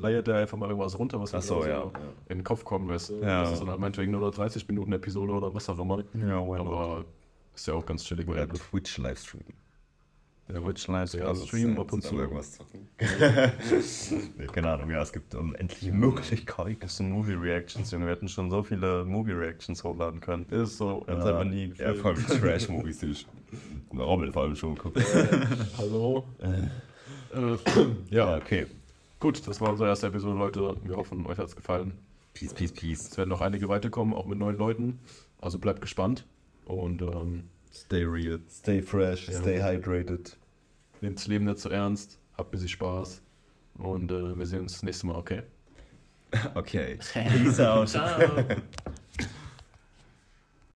leiert er einfach mal irgendwas runter, was Ach so, ja, in den Kopf weißt du. Ja. Das ist dann halt meinetwegen nur noch 30 Minuten Episode oder was auch immer. Ja? Aber ist ja auch ganz chillig. Oder Twitch-Livestream. Der Witch Lights Ja, also Stream ab und zu. irgendwas zocken. nee, keine Ahnung, ja, es gibt unendliche Möglichkeiten. Das sind Movie Reactions, Junge. Wir hätten schon so viele Movie Reactions hochladen können. ist so. Wir haben es einfach nie Ja, vor allem Trash-Movies. die ich- Rommel vor allem schon geguckt. Hallo. Äh, ja, ja, okay. gut, das war unsere erste Episode, Leute. Wir hoffen, euch hat es gefallen. Peace, peace, peace. Es werden noch einige weiterkommen, auch mit neuen Leuten. Also bleibt gespannt und ähm, Stay real. Stay fresh, Ja. stay hydrated. nehmt das Leben nicht so ernst. Habt ein bisschen Spaß. Und äh, wir sehen uns das nächste Mal, okay? Okay. Peace out. Ciao.